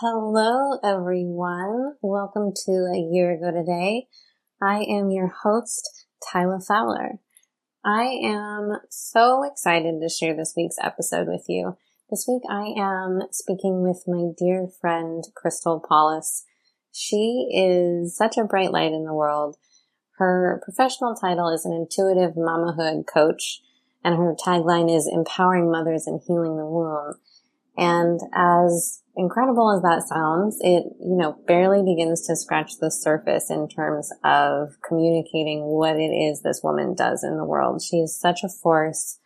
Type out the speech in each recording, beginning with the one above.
Hello, everyone. Welcome to A Year Ago Today. I am your host, Tyla Fowler. I am so excited to share this week's episode with you. This week I am speaking with my dear friend, Crystal Pawlus. She is such a bright light in the world. Her professional title is an intuitive mamahood coach, and her tagline is empowering mothers and healing the womb. And as incredible as that sounds, it, you know, barely begins to scratch the surface in terms of communicating what it is this woman does in the world. She is such a force,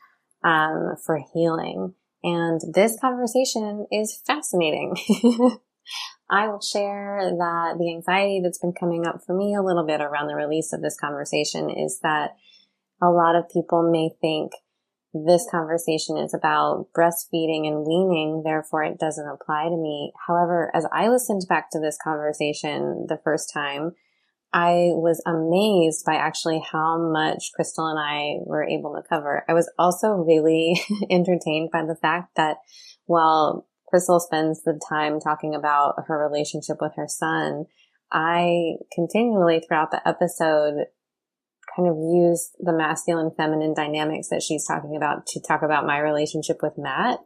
um, for healing. And this conversation is fascinating. I will share that the anxiety that's been coming up for me a little bit around the release of this conversation is that a lot of people may think this conversation is about breastfeeding and weaning, therefore it doesn't apply to me. However, as I listened back to this conversation the first time, I was amazed by actually how much Crystal and I were able to cover. I was also really entertained by the fact that while Crystal spends the time talking about her relationship with her son, I continually throughout the episode kind of use the masculine feminine dynamics that she's talking about to talk about my relationship with Matt.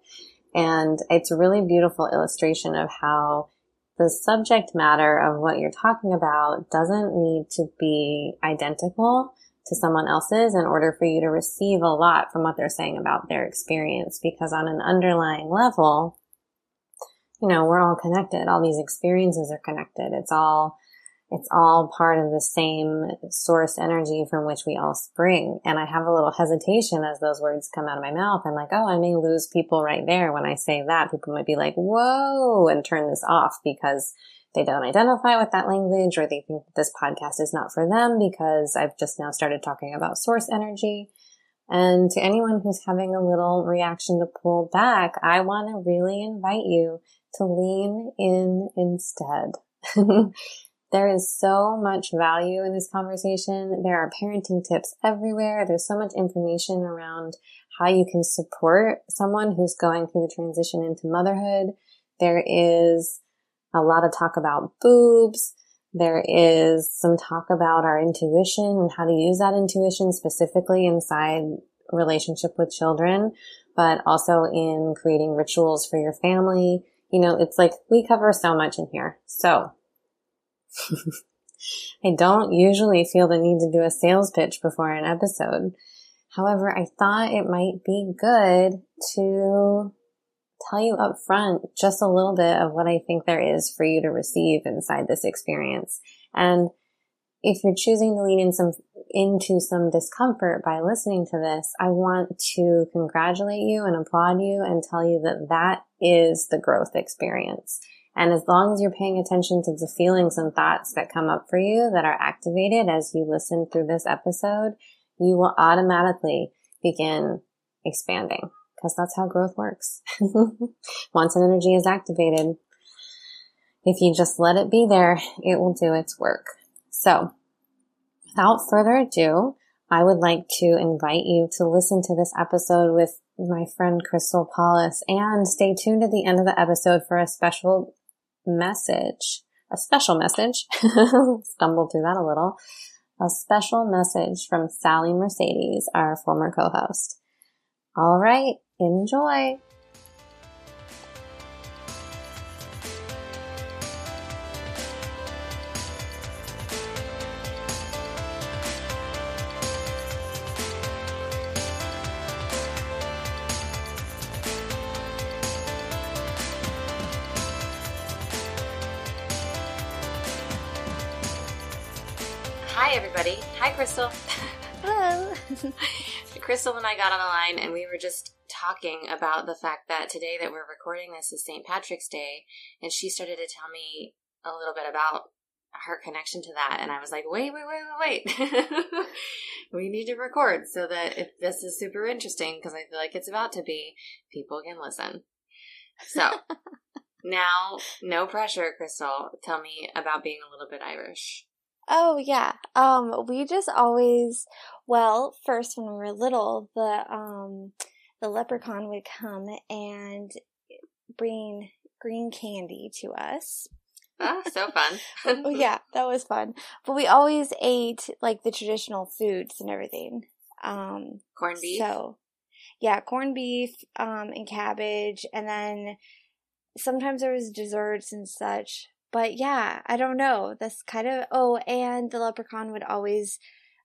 And it's a really beautiful illustration of how the subject matter of what you're talking about doesn't need to be identical to someone else's in order for you to receive a lot from what they're saying about their experience. Because on an underlying level, you know, we're all connected. All these experiences are connected. It's all it's all part of the same source energy from which we all spring. And I have a little hesitation as those words come out of my mouth. I'm like, oh, I may lose people right there when I say that. People might be like, whoa, and turn this off because they don't identify with that language or they think this podcast is not for them because I've just now started talking about source energy. And to anyone who's having a little reaction to pull back, I want to really invite you to lean in instead. There is so much value in this conversation. There are parenting tips everywhere. There's so much information around how you can support someone who's going through the transition into motherhood. There is a lot of talk about boobs. There is some talk about our intuition and how to use that intuition specifically inside relationship with children, but also in creating rituals for your family. You know, it's like we cover so much in here. So I don't usually feel the need to do a sales pitch before an episode. However, I thought it might be good to tell you up front just a little bit of what I think there is for you to receive inside this experience. And if you're choosing to lean in some, into some discomfort by listening to this, I want to congratulate you and applaud you and tell you that that is the growth experience. And as long as you're paying attention to the feelings and thoughts that come up for you that are activated as you listen through this episode, you will automatically begin expanding because that's how growth works. Once an energy is activated, if you just let it be there, it will do its work. So without further ado, I would like to invite you to listen to this episode with my friend Crystal Pawlus and stay tuned at the end of the episode for a special message, a special message, stumbled through that a little, a special message from Sally Mercedes, our former co-host. All right, enjoy. Crystal and I got on the line and we were just talking about the fact that today that we're recording this is St. Patrick's Day, and she started to tell me a little bit about her connection to that, and I was like, wait, wait, wait, wait, wait. we need to record so that if this is super interesting, because I feel like it's about to be, people can listen. So now, no pressure, Crystal. Tell me about being a little bit Irish. Oh yeah. Um we just always well, first when we were little, the um the leprechaun would come and bring green candy to us. Oh, so fun. oh, yeah, that was fun. But we always ate like the traditional foods and everything. Um, corned beef. So, yeah, corned beef um, and cabbage, and then sometimes there was desserts and such. But yeah, I don't know. That's kind of oh, and the leprechaun would always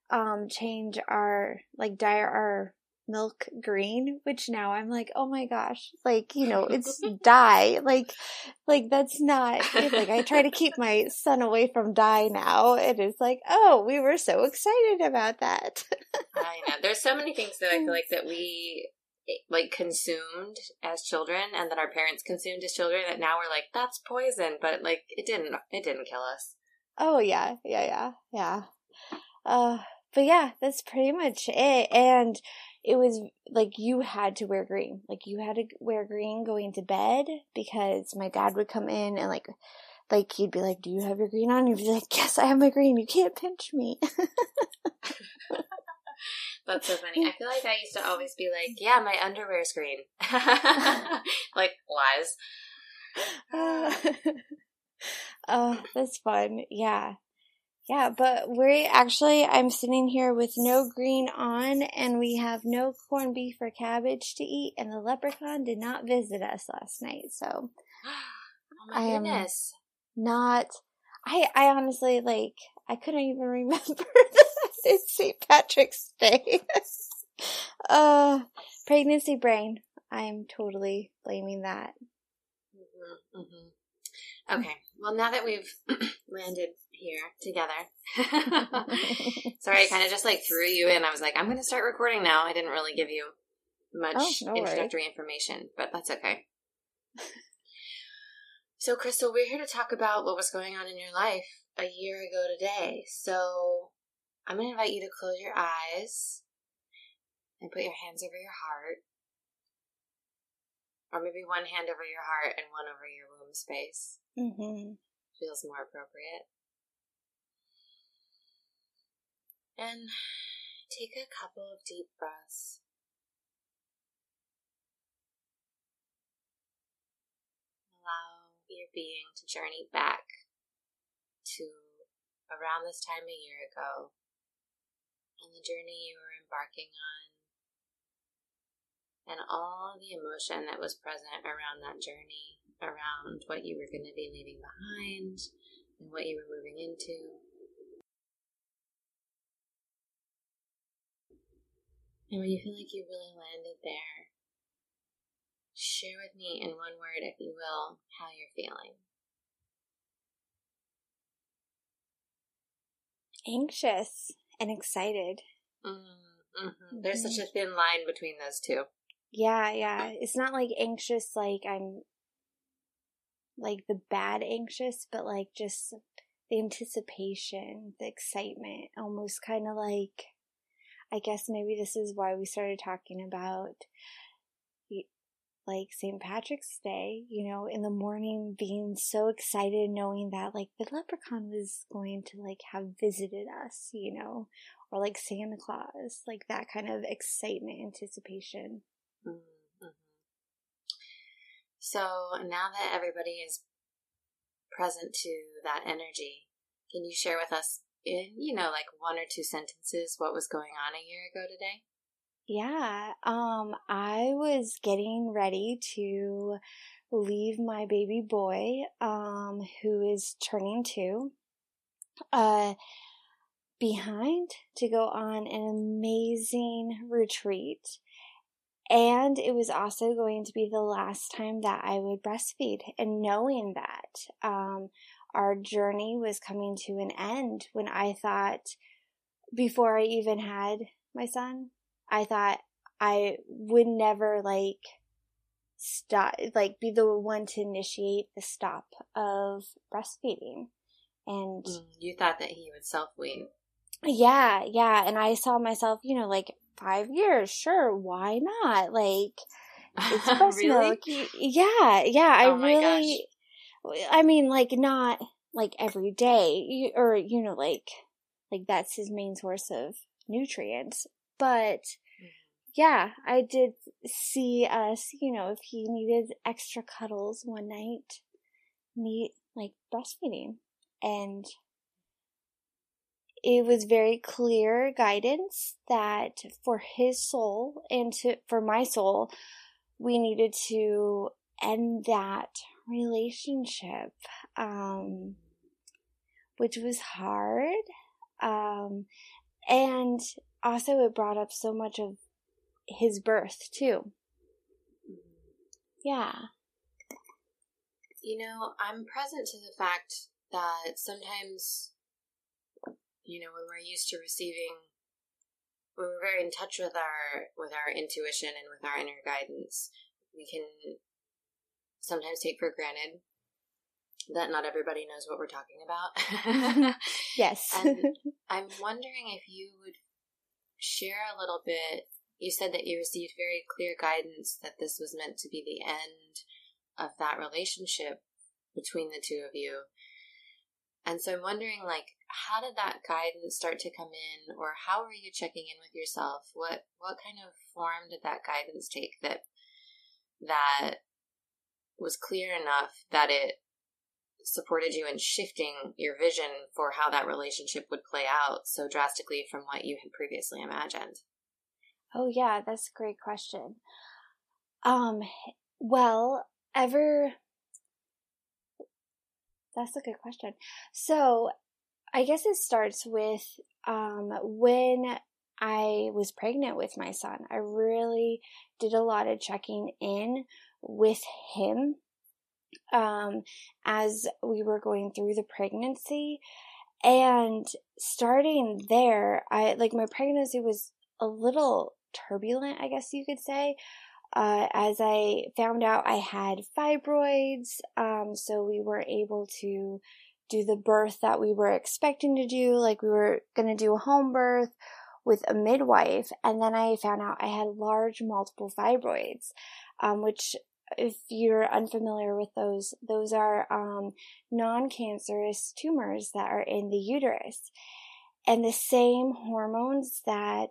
um change our like dye our milk green, which now I'm like, oh my gosh, like, you know, it's dye. Like, like that's not, like, I try to keep my son away from dye now. It is like, oh, we were so excited about that. I know. There's so many things that I feel like that we like consumed as children and then our parents consumed as children that now we're like that's poison but like it didn't it didn't kill us oh yeah yeah yeah yeah uh but yeah that's pretty much it and it was like you had to wear green. Like you had to wear green going to bed because my dad would come in and like like he'd be like, "Do you have your green on?" You'd be like, "Yes, I have my green. You can't pinch me." That's so funny. I feel like I used to always be like, "Yeah, my underwear's green." like lies. Uh, oh, that's fun. Yeah. Yeah, but we actually, I'm sitting here with no green on and we have no corned beef or cabbage to eat and the leprechaun did not visit us last night. So oh I am not, I, I honestly like, I couldn't even remember that it's St. Patrick's Day. uh, pregnancy brain. I'm totally blaming that. Mm-hmm, mm-hmm. Okay. Well, now that we've landed here together. Sorry, I kind of just like threw you in. I was like, I'm going to start recording now. I didn't really give you much oh, no introductory worry. information, but that's okay. so, Crystal, we're here to talk about what was going on in your life a year ago today. So, I'm going to invite you to close your eyes and put your hands over your heart. Or maybe one hand over your heart and one over your womb space. Mm-hmm. Feels more appropriate. And take a couple of deep breaths. Allow your being to journey back to around this time a year ago and the journey you were embarking on and all the emotion that was present around that journey, around what you were going to be leaving behind and what you were moving into. And when you feel like you really landed there, share with me in one word, if you will, how you're feeling. Anxious and excited. Mm-hmm. There's mm-hmm. such a thin line between those two. Yeah, yeah. It's not like anxious, like I'm like the bad anxious, but like just the anticipation, the excitement, almost kind of like I guess maybe this is why we started talking about like St. Patrick's Day, you know, in the morning being so excited knowing that like the leprechaun was going to like have visited us, you know, or like Santa Claus, like that kind of excitement, anticipation. Mm-hmm. So now that everybody is present to that energy, can you share with us in, you know, like one or two sentences what was going on a year ago today? Yeah. Um, I was getting ready to leave my baby boy, um, who is turning two, uh, behind to go on an amazing retreat. And it was also going to be the last time that I would breastfeed. And knowing that, um, our journey was coming to an end when I thought, before I even had my son, I thought I would never like stop, like be the one to initiate the stop of breastfeeding. And mm, you thought that he would self wean. Yeah, yeah. And I saw myself, you know, like five years, sure, why not? Like, it's breast really? milk. Yeah, yeah. Oh I really, I mean, like not like every day, or you know, like like that's his main source of nutrients. But mm-hmm. yeah, I did see us, you know, if he needed extra cuddles one night, need like breastfeeding. And it was very clear guidance that for his soul and to, for my soul, we needed to end that relationship, um, which was hard. Um, and also it brought up so much of his birth too. Yeah. You know, I'm present to the fact that sometimes, you know, when we're used to receiving, when we're very in touch with our with our intuition and with our inner guidance, we can sometimes take for granted that not everybody knows what we're talking about. yes. and I'm wondering if you would share a little bit. You said that you received very clear guidance that this was meant to be the end of that relationship between the two of you. And so I'm wondering, like, how did that guidance start to come in, or how were you checking in with yourself? What what kind of form did that guidance take that that was clear enough that it supported you in shifting your vision for how that relationship would play out so drastically from what you had previously imagined? Oh yeah, that's a great question. Um well, ever That's a good question. So, I guess it starts with um when I was pregnant with my son. I really did a lot of checking in with him um, as we were going through the pregnancy. And starting there, I like my pregnancy was a little turbulent, I guess you could say. Uh, as I found out I had fibroids, um, so we were able to do the birth that we were expecting to do. Like we were going to do a home birth with a midwife, and then I found out I had large multiple fibroids, um, which if you're unfamiliar with those, those are um, non-cancerous tumors that are in the uterus. And the same hormones that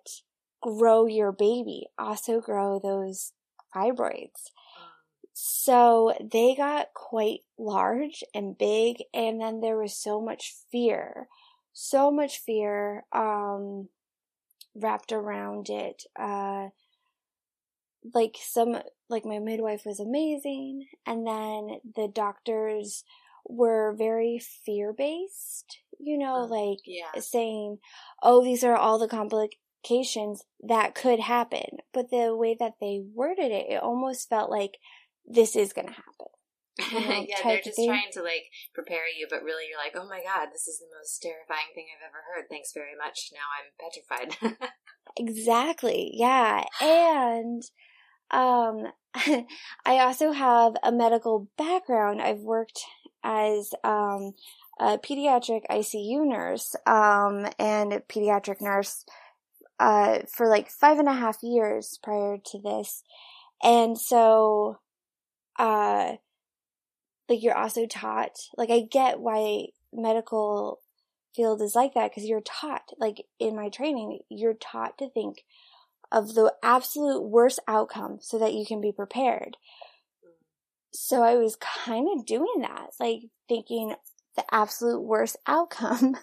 grow your baby also grow those fibroids. So they got quite large and big, and then there was so much fear, so much fear um, wrapped around it. Uh, like some like my midwife was amazing and then the doctors were very fear based you know uh, like yeah. saying oh these are all the complications that could happen but the way that they worded it it almost felt like this is going to happen you know, yeah, they're just trying to like prepare you, but really you're like, oh my god, this is the most terrifying thing I've ever heard. Thanks very much. Now I'm petrified. exactly. Yeah. And um, I also have a medical background. I've worked as um, a pediatric ICU nurse um, and a pediatric nurse uh, for like five and a half years prior to this. And so, uh, like you're also taught, like I get why medical field is like that because you're taught, like in my training, you're taught to think of the absolute worst outcome so that you can be prepared. So I was kind of doing that, like thinking the absolute worst outcome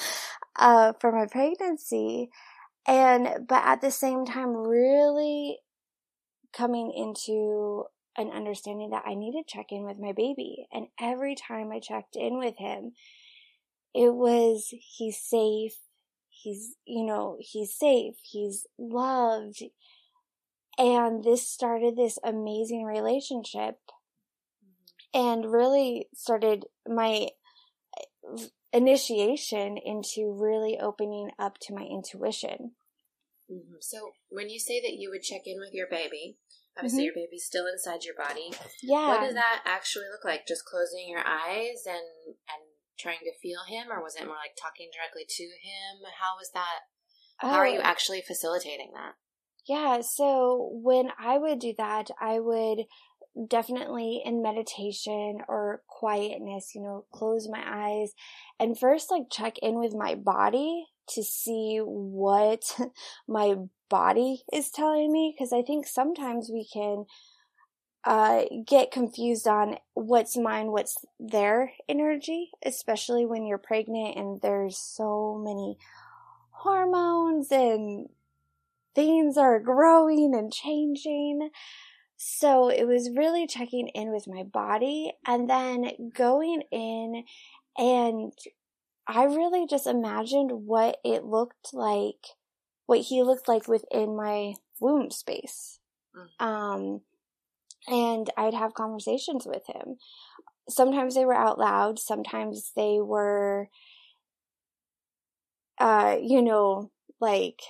uh, for my pregnancy. And, but at the same time, really coming into an understanding that I need to check in with my baby. And every time I checked in with him, it was, he's safe he's, you know, he's safe, he's loved. And this started this amazing relationship and really started my uh, initiation into really opening up to my intuition. Mm-hmm. So, when you say that you would check in with your baby, obviously mm-hmm. your baby's still inside your body. Yeah. What does that actually look like? Just closing your eyes and and trying to feel him, or was it more like talking directly to him? How was that? Oh. How are you oh. actually facilitating that? Yeah, so when I would do that, I would definitely in meditation or quietness, you know, close my eyes and first like check in with my body to see what my body is telling me. Cause I think sometimes we can uh, get confused on what's mine, what's their energy, especially when you're pregnant and there's so many hormones and things are growing and changing. So it was really checking in with my body and then going in and I really just imagined what it looked like, what he looked like within my womb space. Mm-hmm. Um, and I'd have conversations with him. Sometimes they were out loud, sometimes they were, uh, you know, like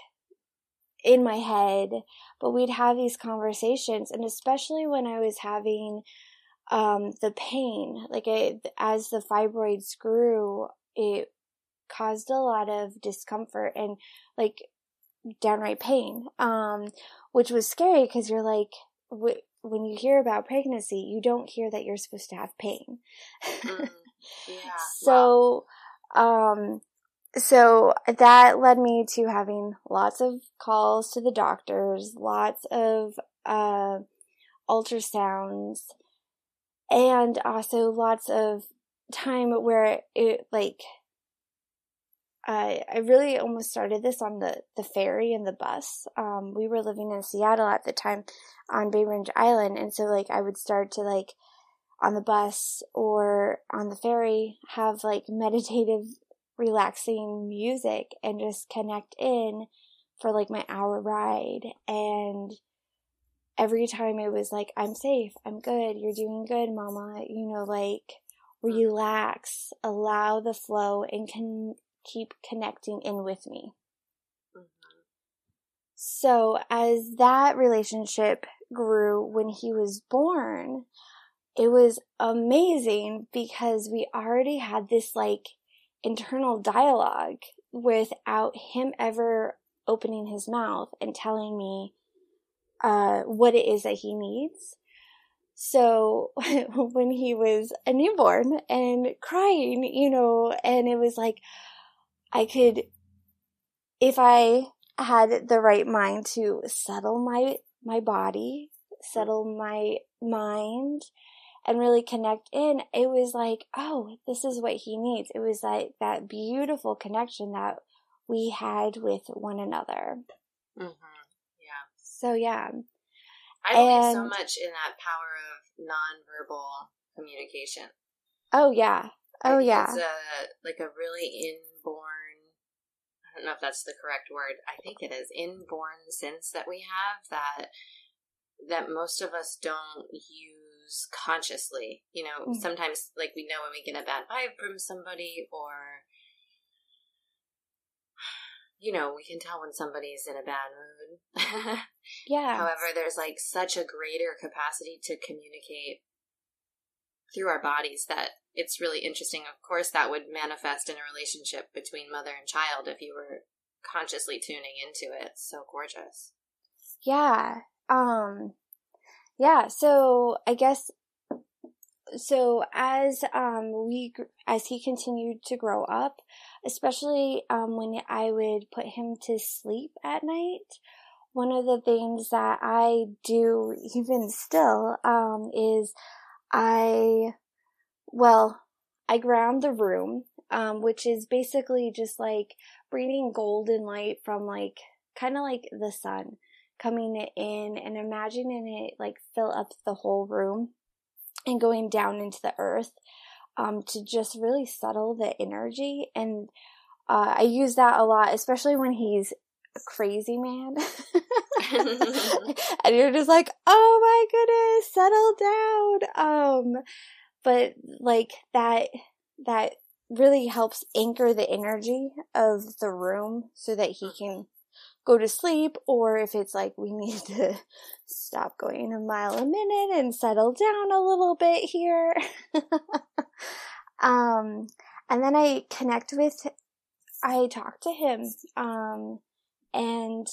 in my head, but we'd have these conversations. And especially when I was having, um, the pain, like it, as the fibroids grew, it caused a lot of discomfort and like downright pain, um, which was scary because you're like, when you hear about pregnancy, you don't hear that you're supposed to have pain. Mm, yeah. so, wow. um, so that led me to having lots of calls to the doctors, lots of, uh, ultrasounds, and also lots of time where it, like, I I really almost started this on the, the ferry and the bus. Um, we were living in Seattle at the time on Bainbridge Island. And so like I would start to like on the bus or on the ferry have like meditative, relaxing music and just connect in for like my hour ride. And every time it was like, I'm safe, I'm good, you're doing good, mama, you know, like relax, allow the flow and can keep connecting in with me. Mm-hmm. So as that relationship grew when he was born, it was amazing because we already had this like internal dialogue without him ever opening his mouth and telling me uh, what it is that he needs. So when he was a newborn and crying, you know, and it was like, I could, if I had the right mind to settle my, my body, settle my mind, and really connect in, it was like, oh, this is what he needs. It was like that beautiful connection that we had with one another. Mm-hmm. Yeah. So yeah. I believe and, so much in that power of nonverbal communication. Oh yeah. Oh yeah. It's a like a really inborn I don't know if that's the correct word. I think it is inborn sense that we have that that most of us don't use consciously. You know, mm-hmm. sometimes like we know when we get a bad vibe from somebody or you know, we can tell when somebody's in a bad mood. yeah. However, there's like such a greater capacity to communicate through our bodies that it's really interesting. Of course, that would manifest in a relationship between mother and child if you were consciously tuning into it. so gorgeous. Yeah. Um yeah, so I guess so as um we as he continued to grow up, especially um when I would put him to sleep at night, one of the things that I do even still um is I, well, I ground the room, um, which is basically just like bringing golden light from like, kind of like the sun coming in and imagining it like fill up the whole room and going down into the earth, um, to just really settle the energy. And, uh, I use that a lot, especially when he's a crazy man. and you're just like, oh my goodness, settle down. Um, but like that, that really helps anchor the energy of the room so that he can go to sleep or if it's like we need to stop going a mile a minute and settle down a little bit here. um, and then I connect with, I talk to him, um, and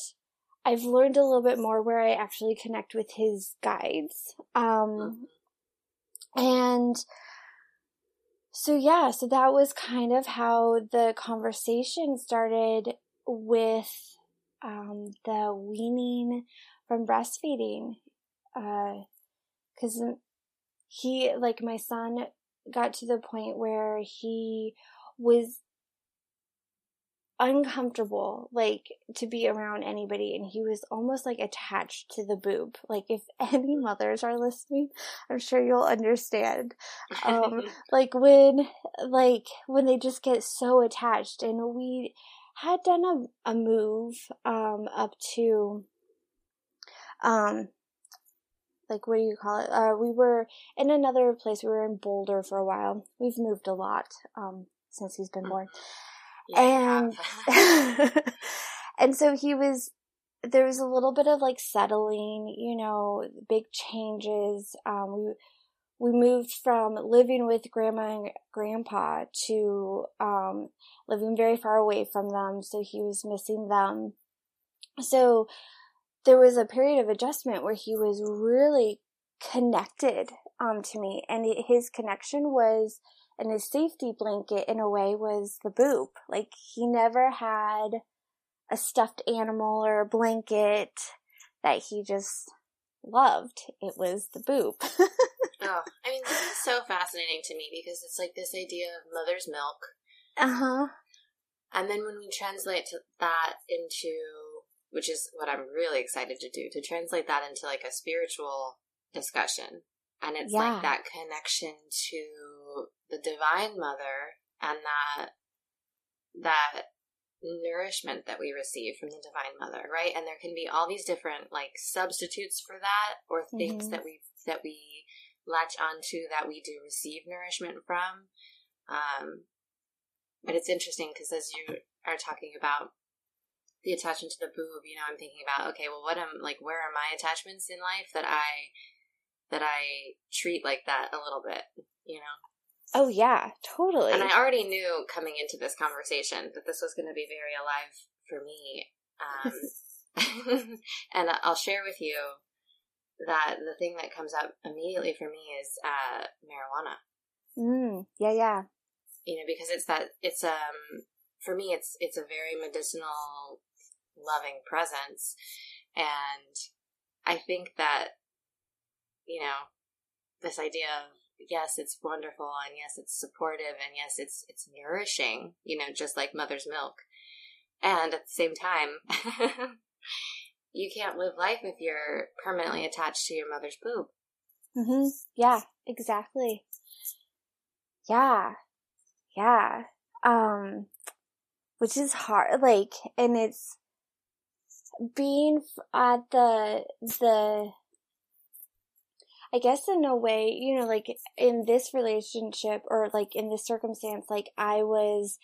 I've learned a little bit more where I actually connect with his guides. Um, mm-hmm. And so yeah, so that was kind of how the conversation started with um, the weaning from breastfeeding. Because uh, he, like my son, got to the point where he was uncomfortable like to be around anybody and he was almost like attached to the boob. Like if any mothers are listening i'm sure you'll understand. Um like when like when they just get so attached and we had done a, a move um up to um like what do you call it? Uh we were in another place we were in boulder for a while. We've moved a lot um since he's been born and and so he was there was a little bit of like settling you know big changes um we we moved from living with grandma and grandpa to um living very far away from them so he was missing them. So there was a period of adjustment where he was really connected um to me and his connection was and his safety blanket in a way was the boob. Like he never had a stuffed animal or a blanket that he just loved. It was the boob. oh, I mean, this is so fascinating to me because it's like this idea of mother's milk. Uh huh. And then when we translate that into, which is what I'm really excited to do, to translate that into like a spiritual discussion. And it's yeah. like that connection to the divine mother and that that nourishment that we receive from the divine mother right? And there can be all these different like substitutes for that or things mm-hmm. that we that we latch onto that we do receive nourishment from. Um but it's interesting because as you are talking about the attachment to the boob you know i'm thinking about okay well what am like where are my attachments in life that i that i treat like that a little bit you know Oh yeah, totally. And I already knew coming into this conversation that this was going to be very alive for me. Um, and I'll share with you that the thing that comes up immediately for me is uh, marijuana. Mm, yeah, yeah. You know, because it's that it's um for me it's it's a very medicinal, loving presence, and I think that you know this idea of yes, it's wonderful and yes, it's supportive and yes, it's it's nourishing, you know, just like mother's milk. And at the same time, you can't live life if you're permanently attached to your mother's boob. Mm-hmm. Yeah, exactly. Yeah. Yeah. Um which is hard like and it's being at the the I guess in a way, you know, like in this relationship or like in this circumstance, like I was,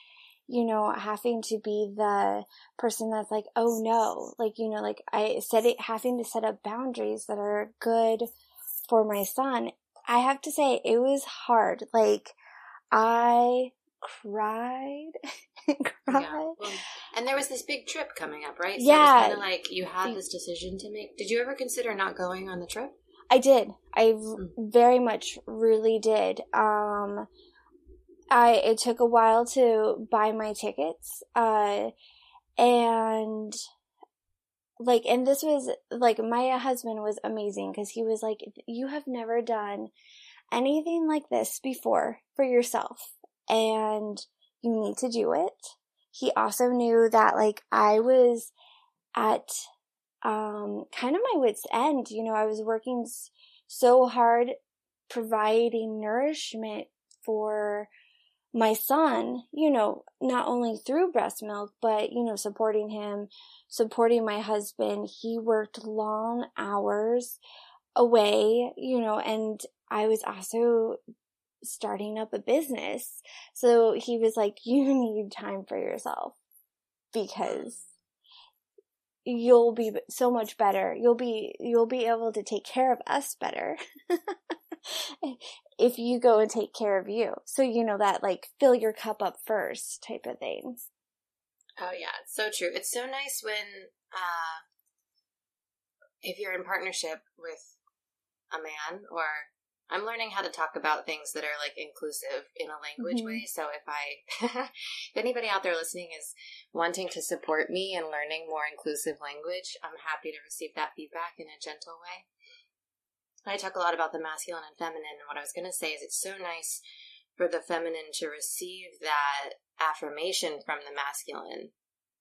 you know, having to be the person that's like, oh no, like, you know, like I said it, having to set up boundaries that are good for my son. I have to say it was hard. Like I cried and cried. Yeah. Well, and there was this big trip coming up, right? So yeah. kind of like you had this decision to make. Did you ever consider not going on the trip? I did. I hmm. very much really did. Um, I it took a while to buy my tickets. Uh, and like, and this was like my husband was amazing because he was like, "You have never done anything like this before for yourself, and you need to do it." He also knew that like I was at um, kind of my wits end. You know, I was working so hard providing nourishment for my son, you know, not only through breast milk, but, you know, supporting him, supporting my husband. He worked long hours away, you know, and I was also starting up a business. So he was like, you need time for yourself because you'll be so much better. You'll be, you'll be able to take care of us better. if you go and take care of you. So, you know, that like fill your cup up first type of thing. Oh yeah, it's so true. It's so nice when, uh, if you're in partnership with a man or I'm learning how to talk about things that are like inclusive in a language mm-hmm. way. So if I, if anybody out there listening is wanting to support me in learning more inclusive language, I'm happy to receive that feedback in a gentle way. I talk a lot about the masculine and feminine, and what I was going to say is it's so nice for the feminine to receive that affirmation from the masculine,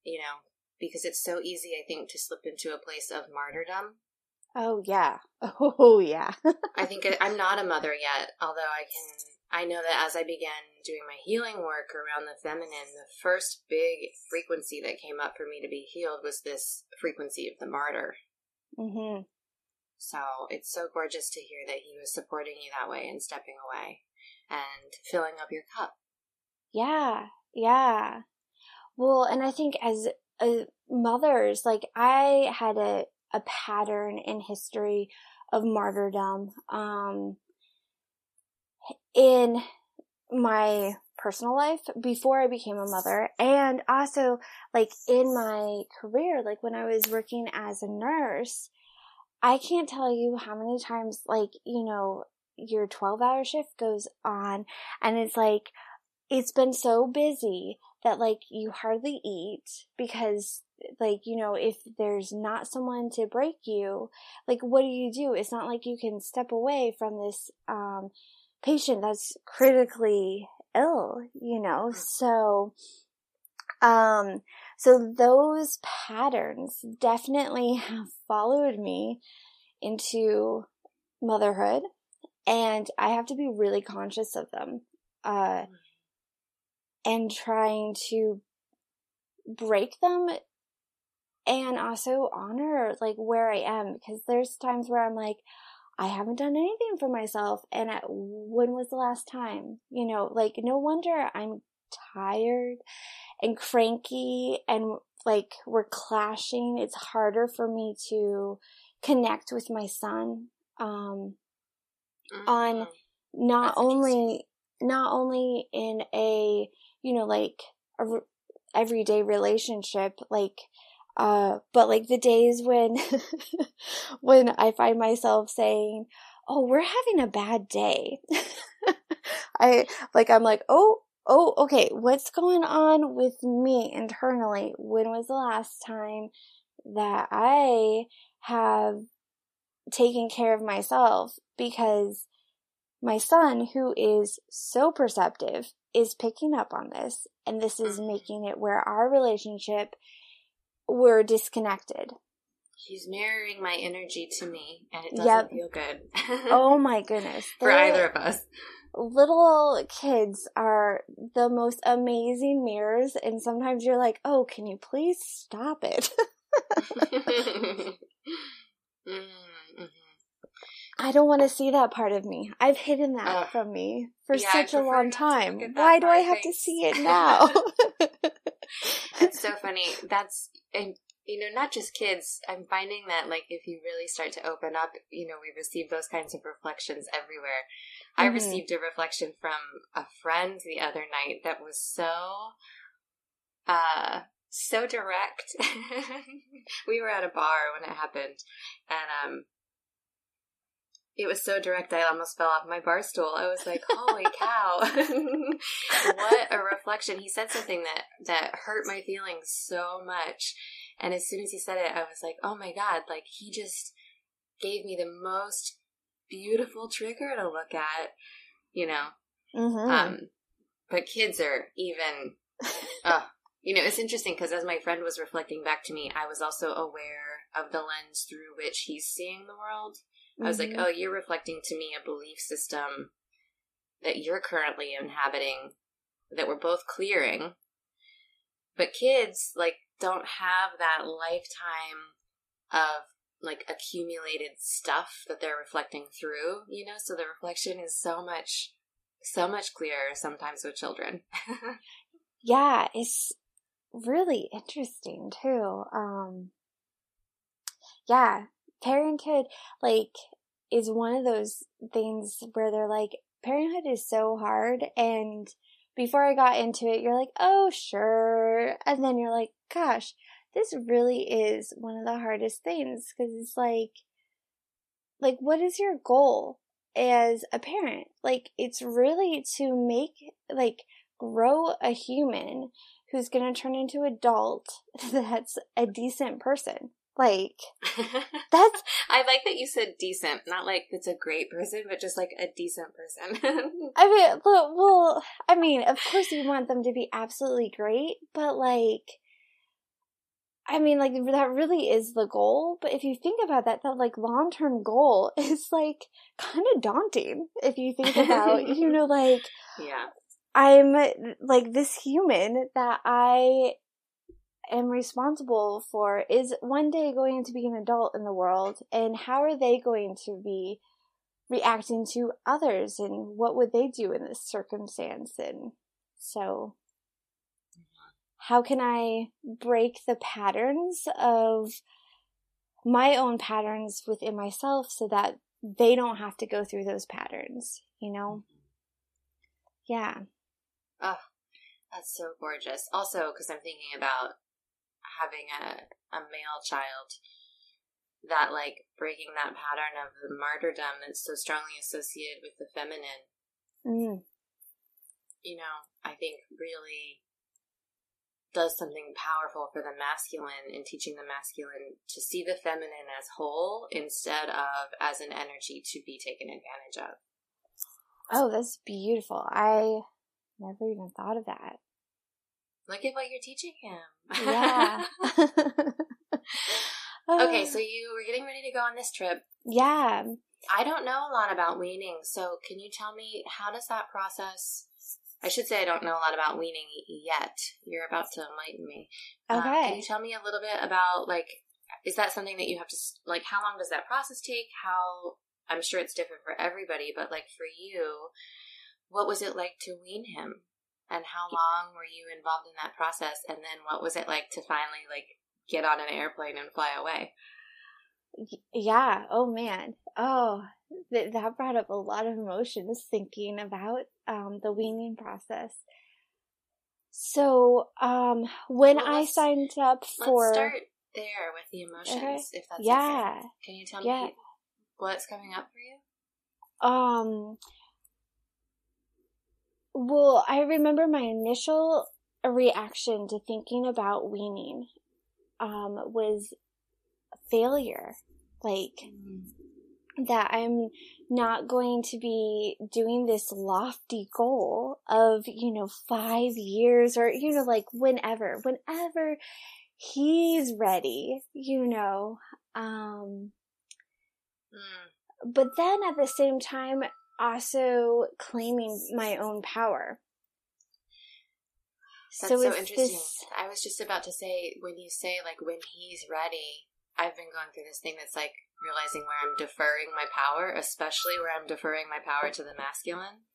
you know, because it's so easy, I think, to slip into a place of martyrdom Oh yeah. Oh yeah. I think I'm not a mother yet, although I can I know that as I began doing my healing work around the feminine, the first big frequency that came up for me to be healed was this frequency of the martyr. hmm So it's so gorgeous to hear that he was supporting you that way and stepping away and filling up your cup. Yeah, yeah. Well, and I think as uh, mothers, like I had a a pattern in history of martyrdom. Um, in my personal life before I became a mother and also like in my career, like when I was working as a nurse, I can't tell you how many times like, you know, your 12 hour shift goes on and it's like, it's been so busy that like you hardly eat because like you know if there's not someone to break you like what do you do it's not like you can step away from this um patient that's critically ill you know mm-hmm. so um so those patterns definitely have followed me into motherhood and i have to be really conscious of them uh mm-hmm. and trying to break them and also honor like where I am because there's times where I'm like, I haven't done anything for myself. And at, when was the last time? You know, like no wonder I'm tired and cranky and like we're clashing. It's harder for me to connect with my son, um, mm-hmm. on not That's only, not only in a, you know, like a everyday relationship, like uh, but like the days when, when I find myself saying, Oh, we're having a bad day. I, like, I'm like, Oh, oh, okay. What's going on with me internally? When was the last time that I have taken care of myself? Because my son, who is so perceptive, is picking up on this. And this is mm-hmm. making it where our relationship we're disconnected. She's mirroring my energy to me, and it doesn't yep. feel good. oh my goodness. For either of us. Little kids are the most amazing mirrors, and sometimes you're like, oh, can you please stop it? mm-hmm. I don't want to see that part of me. I've hidden that uh, from me for yeah, such a long time. Why do I have to see it now? It's so funny. That's and you know, not just kids. I'm finding that like if you really start to open up, you know, we receive those kinds of reflections everywhere. Mm-hmm. I received a reflection from a friend the other night that was so uh so direct. we were at a bar when it happened and um it was so direct I almost fell off my bar stool. I was like, "Holy cow. what a reflection." He said something that that hurt my feelings so much. And as soon as he said it, I was like, "Oh my god, like he just gave me the most beautiful trigger to look at, you know." Mm-hmm. Um but kids are even uh, you know, it's interesting because as my friend was reflecting back to me, I was also aware of the lens through which he's seeing the world. I was mm-hmm. like, oh, you're reflecting to me a belief system that you're currently inhabiting that we're both clearing. But kids, like, don't have that lifetime of like accumulated stuff that they're reflecting through, you know? So the reflection is so much so much clearer sometimes with children. yeah, it's really interesting too. Um yeah, parenthood like is one of those things where they're like parenthood is so hard and before I got into it you're like oh sure and then you're like gosh this really is one of the hardest things because it's like, like, what is your goal as a parent? Like, it's really to make, like, grow a human who's going to turn into adult that's a decent person. Like, that's. I like that you said decent, not like it's a great person, but just like a decent person. I mean, well, I mean, of course you want them to be absolutely great, but like, I mean, like, that really is the goal. But if you think about that, that like long term goal is like kind of daunting if you think about, you know, like, yeah. I'm like this human that I am responsible for is one day going to be an adult in the world and how are they going to be reacting to others and what would they do in this circumstance and so how can I break the patterns of my own patterns within myself so that they don't have to go through those patterns, you know? Mm-hmm. Yeah. Oh, that's so gorgeous. Also, because I'm thinking about having a, a male child, that like breaking that pattern of the martyrdom that's so strongly associated with the feminine. Mm. You know, I think really does something powerful for the masculine in teaching the masculine to see the feminine as whole instead of as an energy to be taken advantage of. Oh, that's beautiful. I never even thought of that. Look at what you're teaching him. Yeah. okay, so you were getting ready to go on this trip. Yeah. I don't know a lot about weaning, so can you tell me how does that process I should say I don't know a lot about weaning yet. You're about to enlighten me. Okay. Uh, can you tell me a little bit about like is that something that you have to like how long does that process take? How I'm sure it's different for everybody, but like for you, what was it like to wean him? And how long were you involved in that process? And then what was it like to finally like get on an airplane and fly away? Yeah. Oh man. Oh, that that brought up a lot of emotions thinking about um, the weaning process. So, um, when well, I signed up for, let's start there with the emotions, okay. if that's yeah. Okay. Can you tell yeah. me what's coming up for you? Um. Well, I remember my initial reaction to thinking about weaning um, was failure. Like, mm that I'm not going to be doing this lofty goal of, you know, five years or, you know, like whenever, whenever he's ready, you know, um, mm. but then at the same time, also claiming my own power. That's so, so interesting. This... I was just about to say, when you say like when he's ready, I've been going through this thing that's like realizing where I'm deferring my power, especially where I'm deferring my power to the masculine.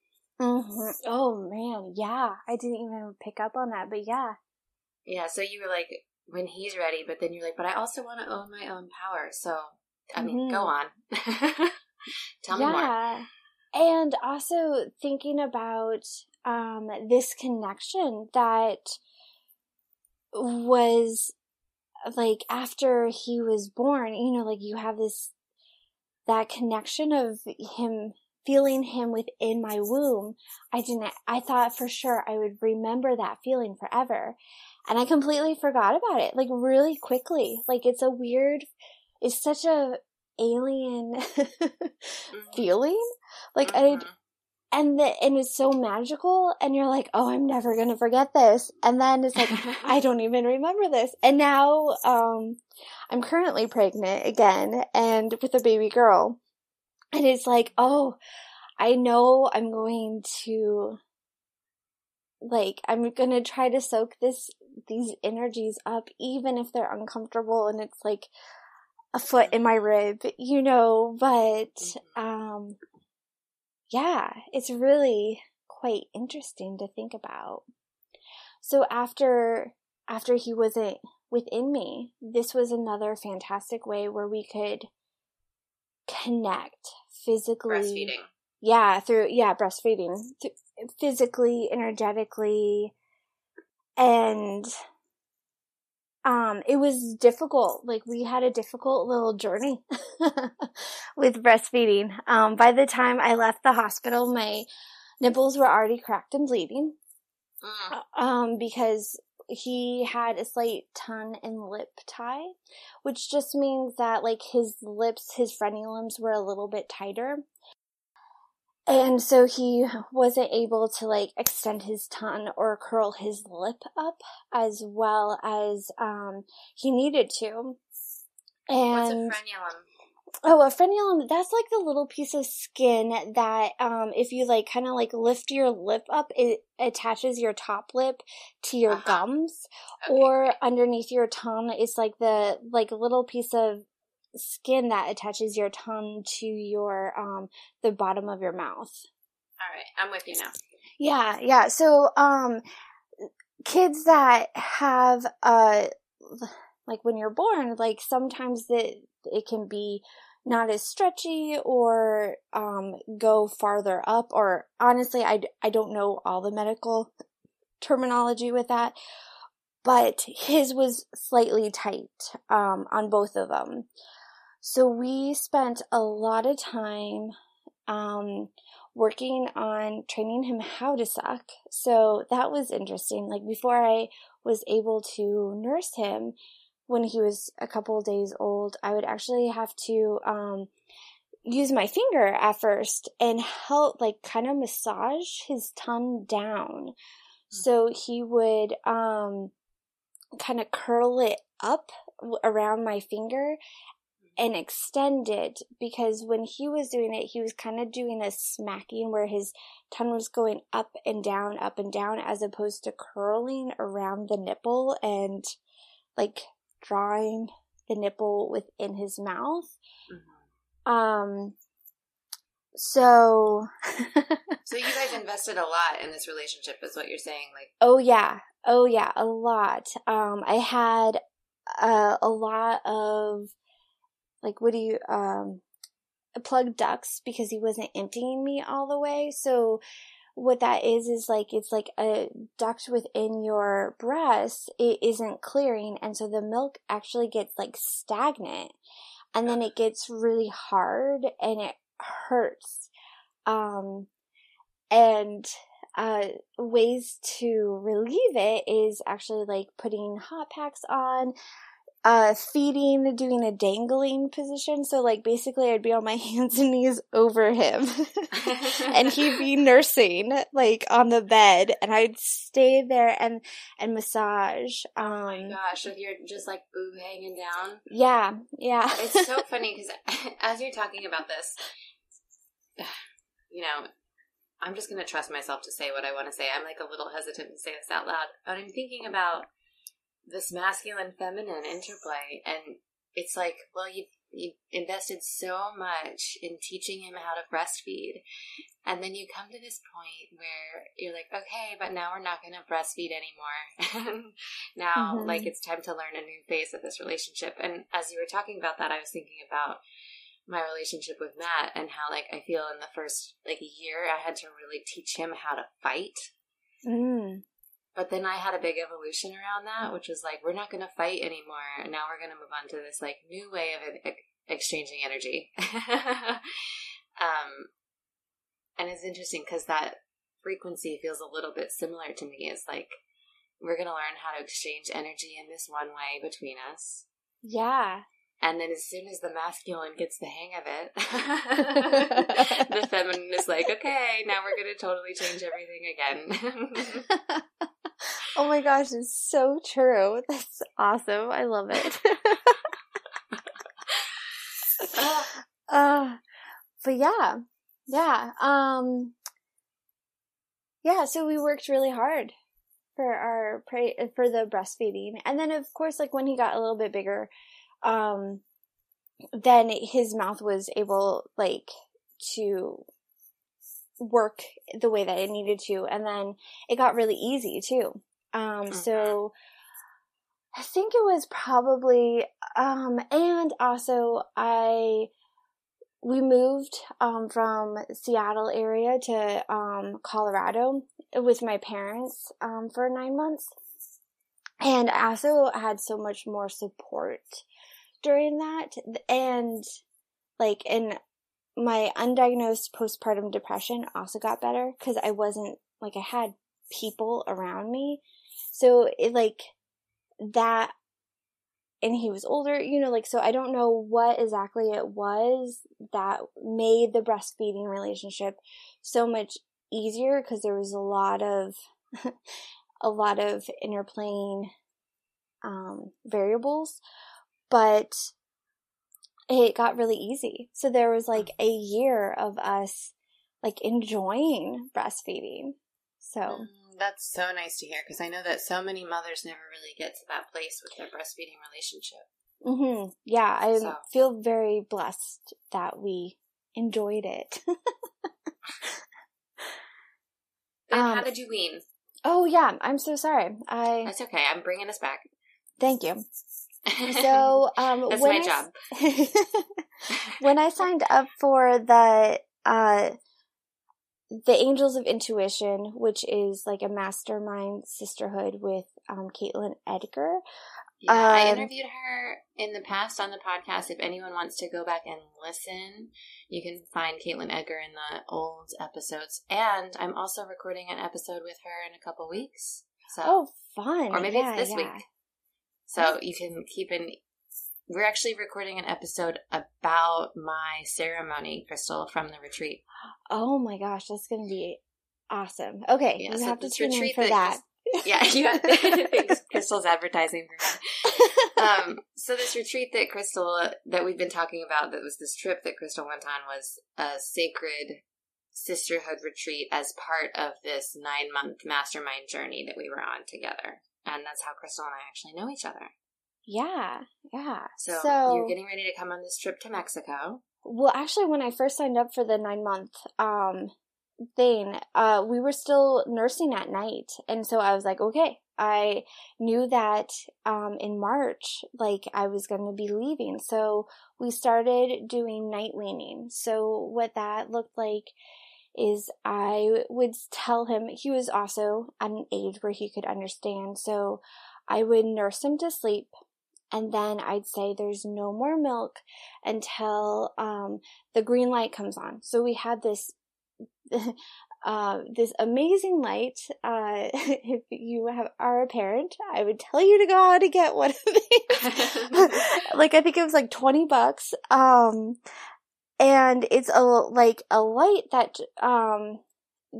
Mm-hmm. Oh man, yeah. I didn't even pick up on that, but yeah. Yeah, so you were like, when he's ready, but then you're like, but I also want to own my own power. So, I mean, mm-hmm. go on. Tell yeah. me more. And also thinking about um, this connection that was like after he was born, you know, like you have this, that connection of him feeling him within my womb. I didn't, I thought for sure I would remember that feeling forever. And I completely forgot about it, like really quickly. Like it's a weird, it's such a alien mm-hmm. feeling. Like mm-hmm. I, and the, and it's so magical and you're like oh i'm never gonna forget this and then it's like i don't even remember this and now um i'm currently pregnant again and with a baby girl and it's like oh i know i'm going to like i'm gonna try to soak this these energies up even if they're uncomfortable and it's like a foot in my rib you know but mm-hmm. um yeah, it's really quite interesting to think about. So after after he wasn't within me, this was another fantastic way where we could connect physically. Breastfeeding. Yeah, through yeah, breastfeeding. physically, energetically, and um, it was difficult. Like we had a difficult little journey with breastfeeding. Um, by the time I left the hospital, my nipples were already cracked and bleeding. Mm. Um, because he had a slight tongue and lip tie, which just means that like his lips, his frenulums were a little bit tighter. And so he wasn't able to like extend his tongue or curl his lip up as well as um, he needed to. And What's a frenulum? Oh, a frenulum, that's like the little piece of skin that, um, if you like kind of like lift your lip up, it attaches your top lip to your uh-huh. gums. Okay. Or underneath your tongue It's like the, like little piece of skin that attaches your tongue to your um the bottom of your mouth. All right, I'm with you now. Yeah, yeah. So um kids that have uh like when you're born, like sometimes it it can be not as stretchy or um go farther up or honestly I I don't know all the medical terminology with that but his was slightly tight um, on both of them. So we spent a lot of time um, working on training him how to suck. So that was interesting. Like before I was able to nurse him when he was a couple days old, I would actually have to um, use my finger at first and help like kind of massage his tongue down. Hmm. So he would um, kind of curl it up around my finger and extend it because when he was doing it, he was kind of doing a smacking where his tongue was going up and down, up and down, as opposed to curling around the nipple and like drawing the nipple within his mouth. Mm-hmm. Um, so. so you guys invested a lot in this relationship, is what you're saying? Like, oh yeah, oh yeah, a lot. Um, I had uh, a lot of like what do you um plug ducts because he wasn't emptying me all the way. So what that is is like it's like a duct within your breast it isn't clearing and so the milk actually gets like stagnant and then it gets really hard and it hurts um and uh ways to relieve it is actually like putting hot packs on uh feeding doing a dangling position. So like basically i'd be on my hands and knees over him. And he'd be nursing like on the bed. And i'd stay there and and massage um oh my um, gosh if you're just like boob hanging down? Yeah yeah. It's so funny because as you're talking about this you know i'm just gonna trust myself to say what i want to say. I'm like a little hesitant to say this out loud but i'm thinking about this masculine feminine interplay and it's like well you you invested so much in teaching him how to breastfeed and then you come to this point where you're like okay but now we're not going to breastfeed anymore now mm-hmm. like it's time to learn a new phase of this relationship and as you were talking about that i was thinking about my relationship with matt and how like i feel in the first like year i had to really teach him how to fight mm. But then I had a big evolution around that, which was like, we're not going to fight anymore. And now we're going to move on to this like new way of exchanging energy. um, and it's interesting because that frequency feels a little bit similar to me. It's like, we're going to learn how to exchange energy in this one way between us. Yeah. And then as soon as the masculine gets the hang of it, the feminine is like, okay, now we're going to totally change everything again. Oh my gosh, it's so true. That's awesome. I love it. uh, but yeah, yeah. Um, yeah, so we worked really hard for our for the breastfeeding. And then of course like when he got a little bit bigger, um, then his mouth was able like to work the way that it needed to and then it got really easy too um mm-hmm. so i think it was probably um and also i we moved um from seattle area to um colorado with my parents um for nine months and I also had so much more support during that. And like, in my undiagnosed postpartum depression also got better because I wasn't like, I had people around me. So it like that, and he was older, you know, like, so I don't know what exactly it was that made the breastfeeding relationship so much easier because there was a lot of a lot of interplaying um, variables, but it got really easy. So there was like a year of us like enjoying breastfeeding. So mm, that's so nice to hear because I know that so many mothers never really get to that place with their breastfeeding relationship. Mm-hmm. Yeah, I so. feel very blessed that we enjoyed it. um, how did you wean? Oh yeah, I'm so sorry. I That's okay. I'm bringing us back. Thank you. So, um, that's my I, job. when I signed up for the uh, the Angels of Intuition, which is like a mastermind sisterhood with um, Katelyn Edgar, yeah, um, I interviewed her in the past on the podcast. If anyone wants to go back and listen, you can find Katelyn Edgar in the old episodes. And I'm also recording an episode with her in a couple weeks. So, oh, fun! Or maybe yeah, it's this yeah. week. So you can keep in. We're actually recording an episode about my ceremony, Crystal, from the retreat. Oh my gosh, that's going to be awesome. Okay, yeah, you so have to tune in for that yeah, you thanks, Crystal's advertising for me. Um, so this retreat that Crystal that we've been talking about, that was this trip that Crystal went on, was a sacred sisterhood retreat as part of this nine month mastermind journey that we were on together, and that's how Crystal and I actually know each other. Yeah, yeah. So, so you're getting ready to come on this trip to Mexico. Well, actually, when I first signed up for the nine month um, thing, uh, we were still nursing at night. And so I was like, okay, I knew that, um, in March, like I was going to be leaving. So we started doing night weaning. So what that looked like is I would tell him, he was also at an age where he could understand. So I would nurse him to sleep and then I'd say there's no more milk until um, the green light comes on. So we had this uh, this amazing light. Uh, if you have are a parent, I would tell you to go out and get one of these. like I think it was like twenty bucks. Um, and it's a like a light that um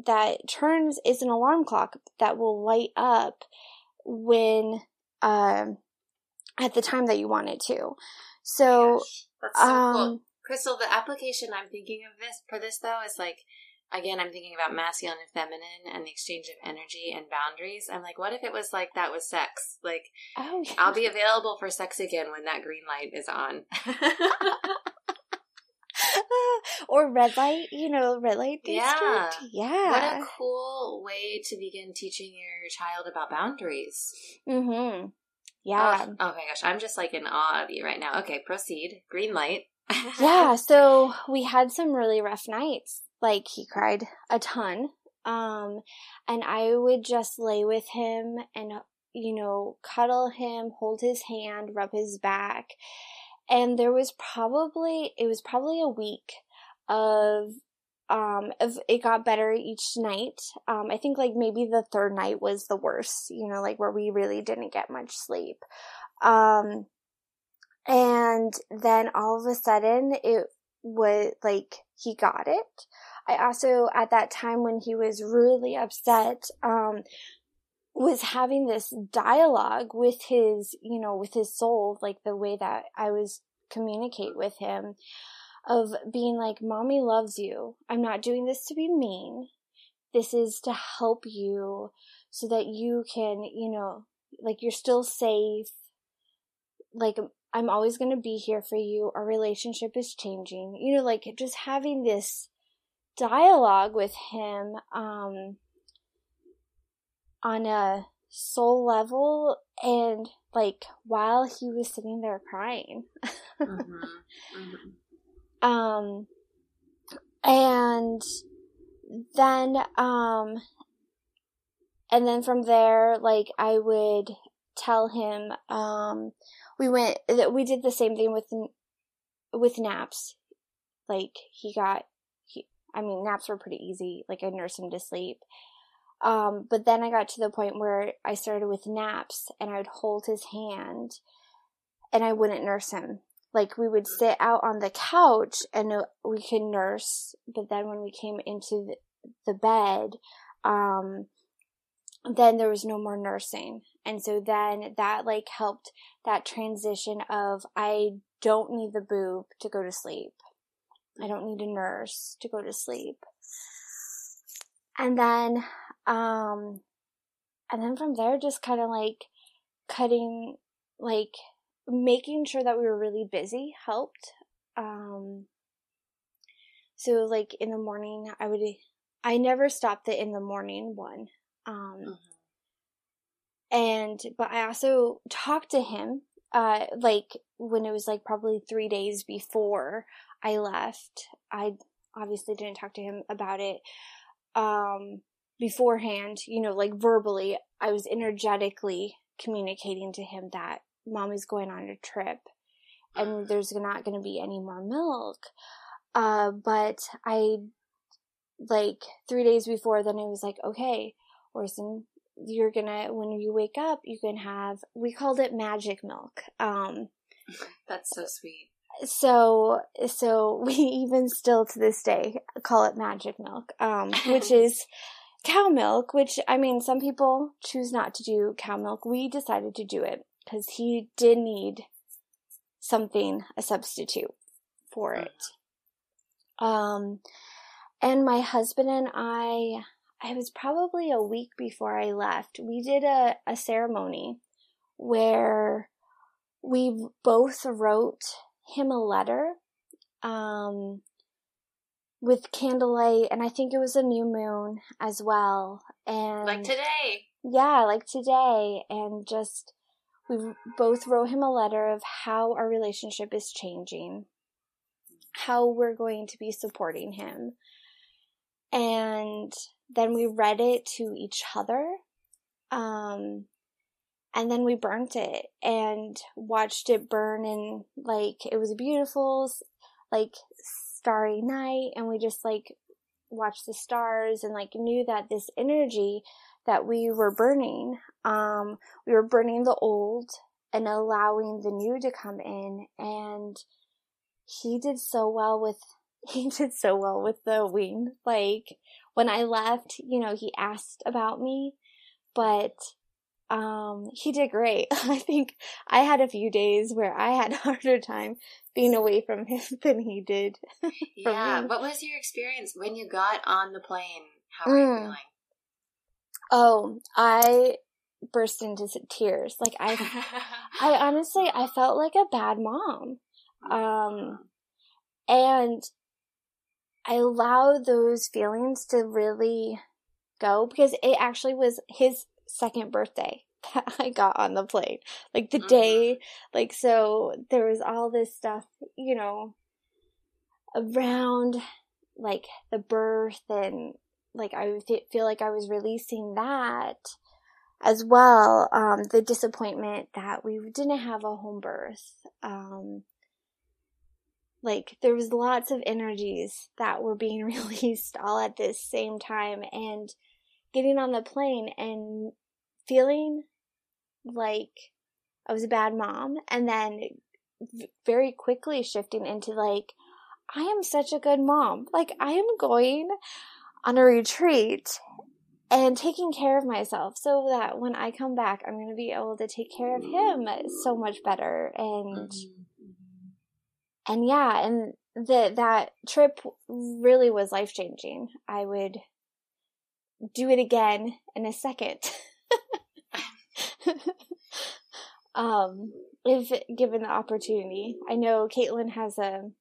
that turns is an alarm clock that will light up when um at the time that you want it to. So, That's so um, cool. Crystal, the application I'm thinking of this for this though is like again, I'm thinking about masculine and feminine and the exchange of energy and boundaries. I'm like, what if it was like that with sex? Like, oh, yeah. I'll be available for sex again when that green light is on. or red light, you know, red light district. Yeah. yeah. What a cool way to begin teaching your child about boundaries. Mm-hmm. Yeah. Oh, oh my gosh, I'm just like in awe of you right now. Okay, proceed. Green light. yeah, so we had some really rough nights like he cried a ton. Um, and I would just lay with him and, you know, cuddle him, hold his hand, rub his back. And there was probably, it was probably a week of um it got better each night. Um i think like maybe the third night was the worst you know like where we really didn't get much sleep. Um and then all of a sudden it was like he got it. I also, at that time when he was really upset, um, was having this dialogue with his, you know, with his soul, like the way that I was communicate with him of being like, mommy loves you. I'm not doing this to be mean. This is to help you so that you can, you know, like you're still safe. Like I'm always going to be here for you. Our relationship is changing. You know, like just having this dialogue with him um, on a soul level and like while he was sitting there crying mm-hmm. Mm-hmm. Um and then um and then from there like i would tell him um we went we did the same thing with with naps. Like he got he i mean naps were pretty easy. Like i nursed him to sleep. Um but then i got to the point where i started with naps and i would hold his hand and i wouldn't nurse him like we would sit out on the couch and we could nurse but then when we came into the, the bed um then there was no more nursing. And so then that like helped that transition of I don't need the boob to go to sleep. I don't need a nurse to go to sleep. And then, um, and then from there, just kind of like cutting, like making sure that we were really busy helped. Um, so like in the morning, I would, I never stopped the in the morning one. Um, mm-hmm. and, but I also talked to him, uh, like when it was like probably three days before I left. I obviously didn't talk to him about it, um, beforehand, you know, like verbally. I was energetically communicating to him that mom is going on a trip and mm-hmm. there's not going to be any more milk. Uh, but I, like, three days before, then it was like, okay, Orson, you're gonna when you wake up, you can have we called it magic milk. Um, That's so sweet. So so we even still to this day call it magic milk, um, which is cow milk. Which I mean, some people choose not to do cow milk. We decided to do it because he did need something a substitute for it. Um, and my husband and I it was probably a week before I left. We did a, a ceremony where we both wrote him a letter um, with candlelight, and I think it was a new moon as well. And like today, yeah, like today, and just we both wrote him a letter of how our relationship is changing, how we're going to be supporting him, and then we read it to each other. Um, and then we burnt it and watched it burn and like it was a beautiful like starry night and we just like watched the stars and like knew that this energy that we were burning um we were burning the old and allowing the new to come in and he did so well with he did so well with the wing like when I left, you know, he asked about me, but um, he did great. I think I had a few days where I had a harder time being away from him than he did. yeah. Me. What was your experience when you got on the plane? How were mm. you feeling? Oh, I burst into tears. Like I, I honestly, I felt like a bad mom. Um, and I allowed those feelings to really go because it actually was his second birthday that I got on the plane. Like the mm-hmm. day, like, so there was all this stuff, you know, around like the birth and like I feel like I was releasing that as well. Um, the disappointment that we didn't have a home birth. Um, like there was lots of energies that were being released all at this same time and getting on the plane and feeling like I was a bad mom and then very quickly shifting into like I am such a good mom. Like I am going on a retreat and taking care of myself so that when I come back I'm going to be able to take care of him so much better and mm-hmm and yeah, and the that trip really was life changing. I would do it again in a second. um, if given the opportunity. I know Katelyn has a,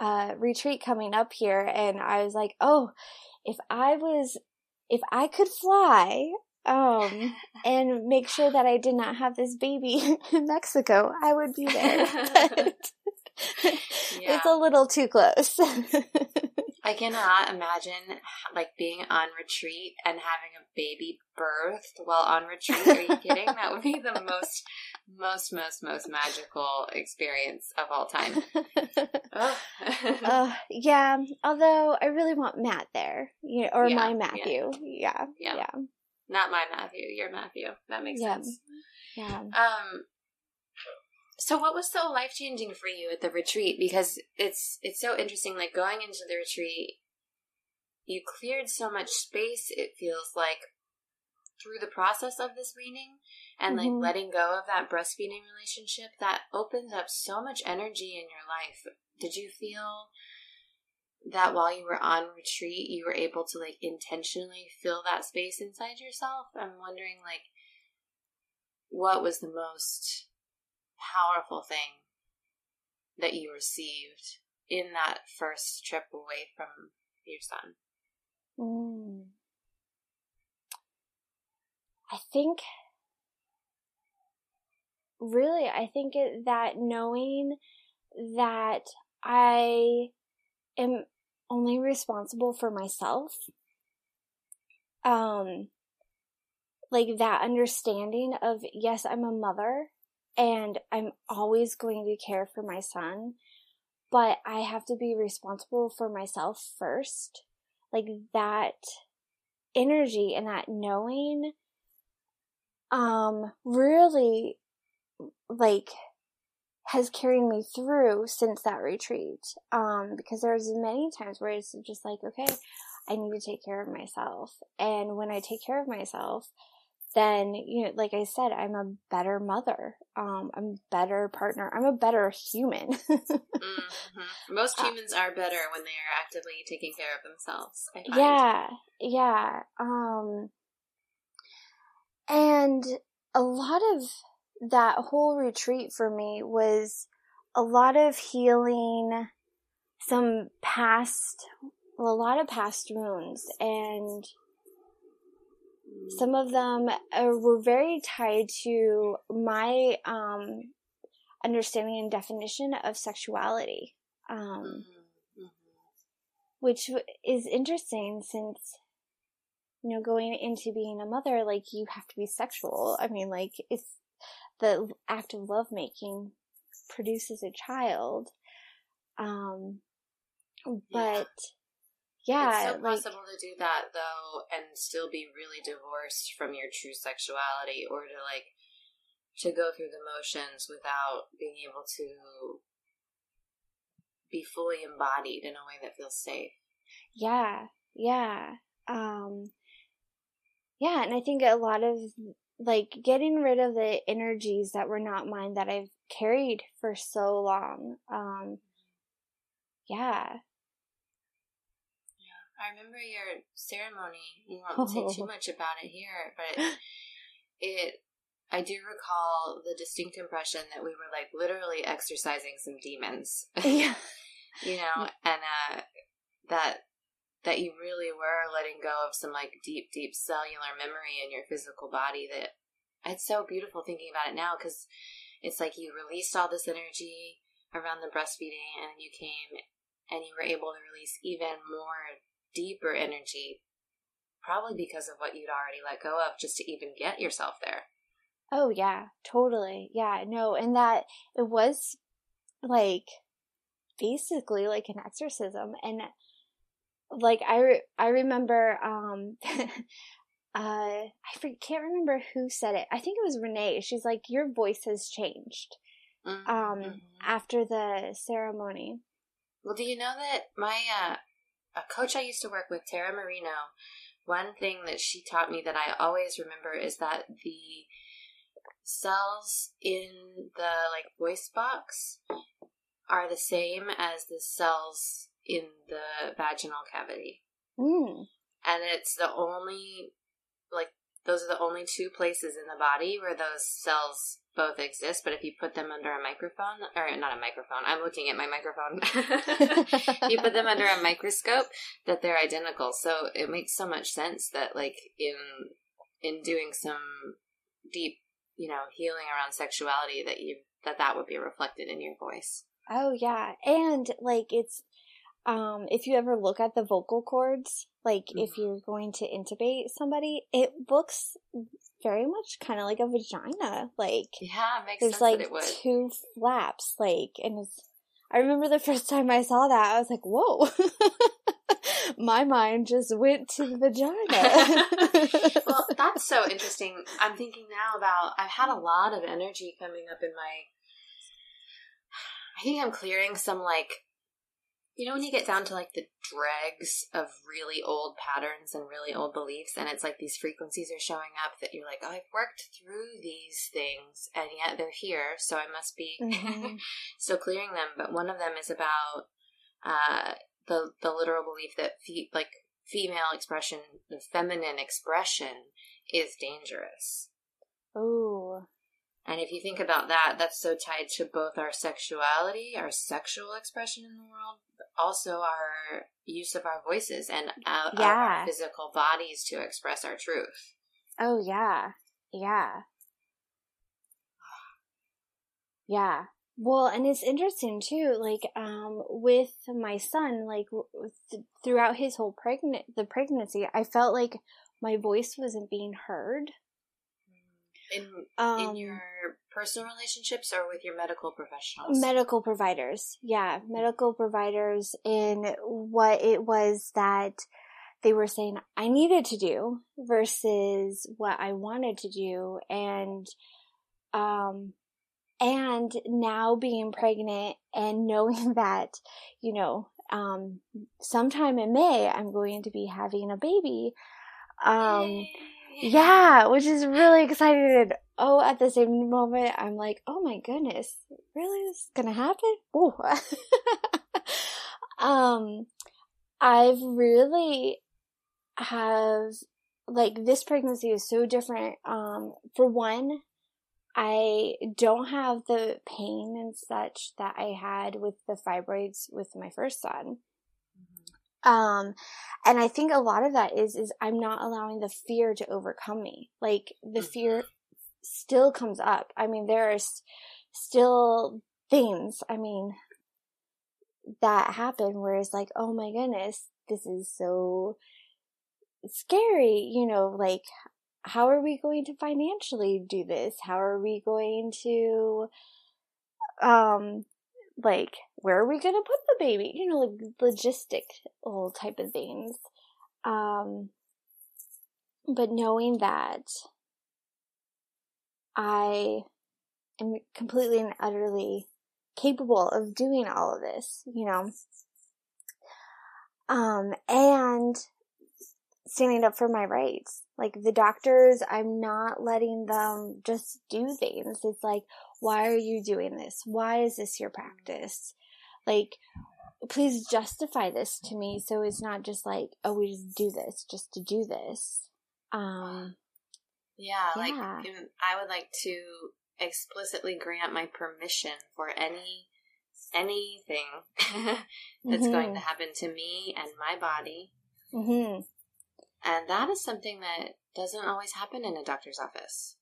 a retreat coming up here, and I was like, oh, if I was, if I could fly, um, and make sure that I did not have this baby in Mexico, I would be there. But. It's a little too close. I cannot imagine like being on retreat and having a baby birthed while on retreat. Are you kidding? that would be the most, most, most, most magical experience of all time. uh, yeah. Although I really want Matt there, you know, or yeah, my Matthew. Yeah. yeah. yeah. Not my Matthew. Your Matthew. That makes yeah. sense. Yeah. Um. So what was so life changing for you at the retreat? Because it's it's so interesting. Like going into the retreat, you cleared so much space. It feels like through the process of this weaning and mm-hmm. like letting go of that breastfeeding relationship that opens up so much energy in your life. Did you feel that while you were on retreat, you were able to like intentionally fill that space inside yourself? I'm wondering like what was the most powerful thing that you received in that first trip away from your son? Mm. I think, really, I think it, that knowing that I am only responsible for myself, um, like that understanding of, yes, I'm a mother and I'm always going to care for my son, but I have to be responsible for myself first. Like that energy and that knowing, um, really, like, has carried me through since that retreat. Um, because there's many times where it's just like, okay, I need to take care of myself. And when I take care of myself, then you know like i said i'm a better mother. Um i'm a better partner. I'm a better human. Mm-hmm. most uh, humans are better when they are actively taking care of themselves yeah. Yeah. Um and a lot of that whole retreat for me was a lot of healing some past well, a lot of past wounds and some of them uh, were very tied to my um, understanding and definition of sexuality, um, mm-hmm. which is interesting since you know going into being a mother, like you have to be sexual. I mean, like it's the act of lovemaking produces a child, um, but. Yeah yeah, it's so like, possible to do that though, and still be really divorced from your true sexuality, or to like to go through the motions without being able to be fully embodied in a way that feels safe. Yeah, yeah, um, yeah, and I think a lot of like getting rid of the energies that were not mine that I've carried for so long. Um, yeah, I remember your ceremony. We won't say too much about it here, but it. I do recall the distinct impression that we were like literally exercising some demons. Yeah. you know, and uh, that that you really were letting go of some like deep, deep cellular memory in your physical body. That it's so beautiful thinking about it now because it's like you released all this energy around the breastfeeding, and you came and you were able to release even more deeper energy, probably because of what you'd already let go of just to even get yourself there. Oh, yeah, totally. Yeah, no, and that it was like basically like an exorcism. And like, I, re- I remember, um, uh, I can't remember who said it. I think it was Renee. She's like, Your voice has changed mm-hmm. um, mm-hmm. after the ceremony. Well, do you know that my uh, a coach I used to work with, Tara Marino, one thing that she taught me that I always remember is that the cells in the like voice box are the same as the cells in the vaginal cavity. Mm. And it's the only like those are the only two places in the body where those cells both exist, but if you put them under a microphone, or not a microphone, I'm looking at my microphone. you put them under a microscope, that they're identical. So it makes so much sense that, like, in in doing some deep, you know, healing around sexuality, that you that that would be reflected in your voice. Oh yeah, and like it's um, if you ever look at the vocal cords, like mm-hmm. if you're going to intubate somebody, it looks very much kind of like a vagina. Like, yeah, makes there's like two flaps, like, and it's. I remember the first time I saw that, I was like, "Whoa!" My mind just went to the vagina. well, that's so interesting. I'm thinking now about I've had a lot of energy coming up in my. I think I'm clearing some like you know, when you get down to like the dregs of really old patterns and really old beliefs, and it's like these frequencies are showing up that you're like, oh, I've worked through these things, and yet they're here, so I must be mm-hmm. still clearing them. But one of them is about uh, the the literal belief that fe- like female expression, the feminine expression, is dangerous. Oh. And if you think about that, that's so tied to both our sexuality, our sexual expression in the world, but also our use of our voices and our, yeah. our physical bodies to express our truth. Oh, yeah. Yeah. Yeah. Well, and it's interesting too, like, um, with my son, like, th- throughout his whole pregnant, the pregnancy, I felt like my voice wasn't being heard in um, in your personal relationships or with your medical professionals? Medical providers, yeah, medical providers. In what it was that they were saying I needed to do versus what I wanted to do, and um, and now being pregnant and knowing that you know um sometime in May I'm going to be having a baby. Um. Yay yeah, which is really excited. Oh, at the same moment, I'm like, oh my goodness, really, this is gonna happen? Ooh. um, I've really have like this pregnancy is so different. Um, for one, I don't have the pain and such that I had with the fibroids with my first son. Um, and I think a lot of that is, is I'm not allowing the fear to overcome me. Like the mm-hmm. fear still comes up. I mean, there are still things, I mean, that happen where it's like, oh my goodness, this is so scary, you know, like, how are we going to financially do this? How are we going to, um, like where are we gonna put the baby? You know like logistic little type of things. Um but knowing that i am completely and utterly capable of doing all of this you know? Um and standing up for my rights like the doctors i'm not letting them just do things it's like why are you doing this? Why is this your practice? Like, please justify this to me so it's not just like, oh, we just do this just to do this. Um, yeah, yeah. like I would like to explicitly grant my permission for any anything that's mm-hmm. going to happen to me and my body. Mm-hmm. And that is something that doesn't always happen in a doctor's office.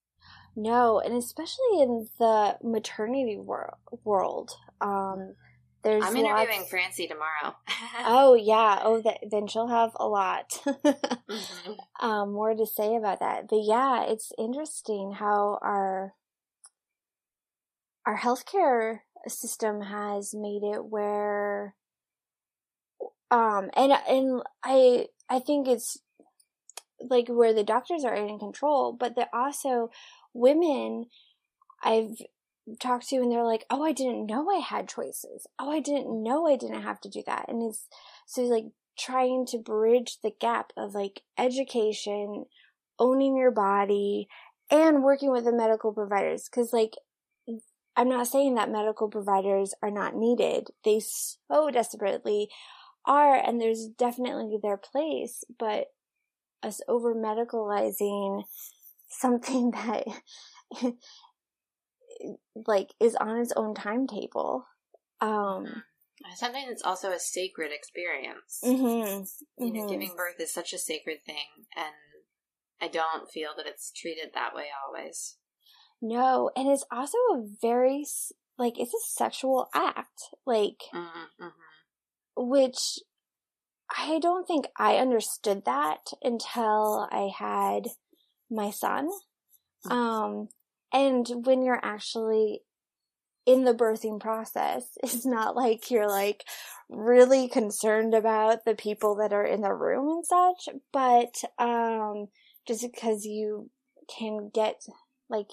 No, and especially in the maternity wor- world. Um, there's I'm interviewing lots... Francie tomorrow. oh yeah. Oh, th- then she'll have a lot mm-hmm. um, more to say about that. But yeah, it's interesting how our our healthcare system has made it where, um, and and I I think it's like where the doctors are in control, but that also women I've talked to and they're like, "Oh, I didn't know I had choices. Oh, I didn't know I didn't have to do that." And it's so like trying to bridge the gap of like education, owning your body, and working with the medical providers cuz like I'm not saying that medical providers are not needed. They so desperately are and there's definitely their place, but us over medicalizing something that like is on its own timetable. Um something that's also a sacred experience. Mm-hmm. You know, mm-hmm. giving birth is such a sacred thing, and I don't feel that it's treated that way always. No, and it's also a very like it's a sexual act. Like, mm-hmm. which I don't think I understood that until I had my son. Mm. Um, and when you're actually in the birthing process, it's not like you're like really concerned about the people that are in the room and such, but, um, just because you can get like,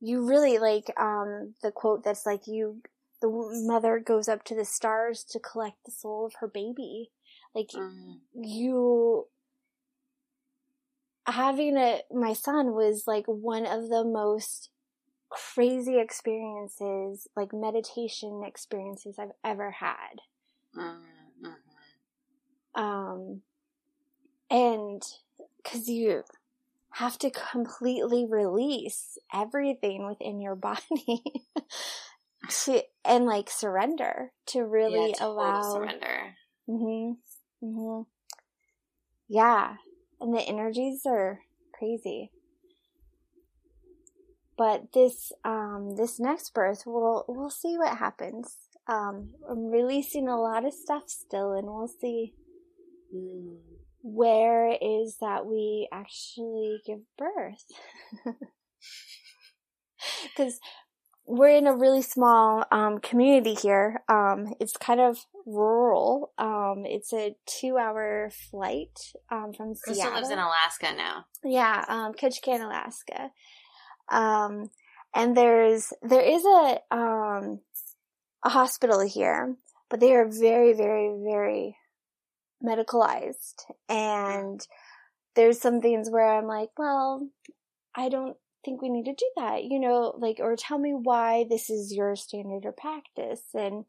you really like, um, the quote that's like you, the mother goes up to the stars to collect the soul of her baby. Like mm. you having a my son was like one of the most crazy experiences, like meditation experiences I've ever had. Mm-hmm. Um, and because you have to completely release everything within your body to and like surrender to really yeah, allow surrender. Mhm. Mhm. Yeah, and the energies are crazy. But this um this next birth, we'll we'll see what happens. Um, I'm releasing a lot of stuff still, and we'll see mm. where is that we actually give birth. Because we're in a really small um, community here. Um, it's kind of rural. Um, it's a two-hour flight um, from Crystal Seattle. lives in Alaska now. Yeah, um, Ketchikan, Alaska. Um, and there's there is a um, a hospital here, but they are very, very, very medicalized. And there's some things where I'm like, well, I don't think we need to do that, you know, like, or tell me why this is your standard or practice. And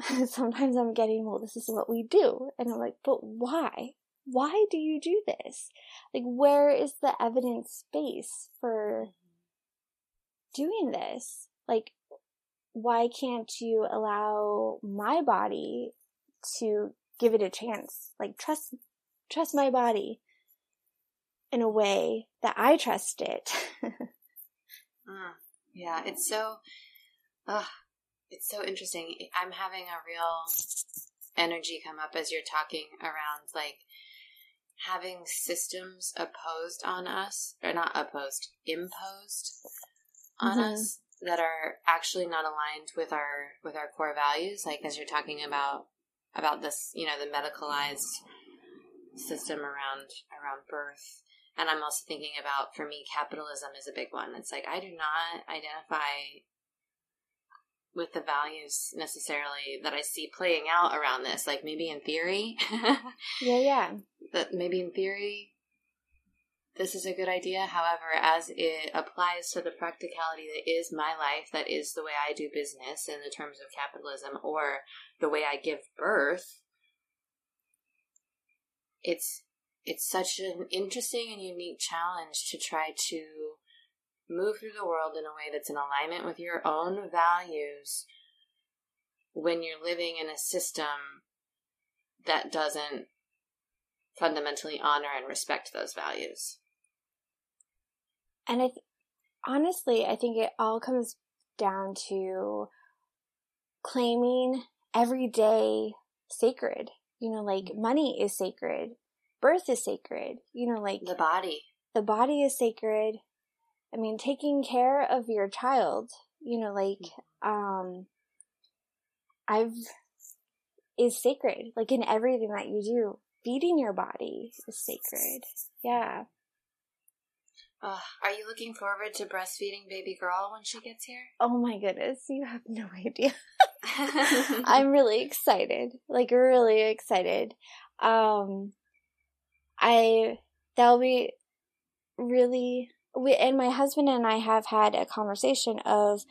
sometimes I'm getting, well, this is what we do. And I'm like, but why? Why do you do this? Like, where is the evidence base for doing this? Like, why can't you allow my body to give it a chance? Like, trust, trust my body in a way that I trust it. mm, yeah, it's so, uh, it's so interesting. I'm having a real energy come up as you're talking around like having systems opposed on us, or not opposed, imposed on mm-hmm. us that are actually not aligned with our with our core values. Like as you're talking about about this, you know, the medicalized system around around birth and I'm also thinking about, for me, capitalism is a big one. It's like I do not identify with the values necessarily that I see playing out around this. Like maybe in theory. yeah, yeah. That maybe in theory this is a good idea. However, as it applies to the practicality that is my life, that is the way I do business in the terms of capitalism or the way I give birth, it's it's such an interesting and unique challenge to try to move through the world in a way that's in alignment with your own values when you're living in a system that doesn't fundamentally honor and respect those values. And I th- honestly, I think it all comes down to claiming every day sacred. You know, like mm-hmm. money is sacred birth is sacred. You know, like the body. The body is sacred. I mean, taking care of your child, you know, like, mm-hmm. um, I've, is sacred. Like in everything that you do, feeding your body is sacred. Yeah. Uh, are you looking forward to breastfeeding baby girl when she gets here? Oh my goodness, you have no idea. I'm really excited. Like really excited. Um I that'll be really we and my husband and I have had a conversation of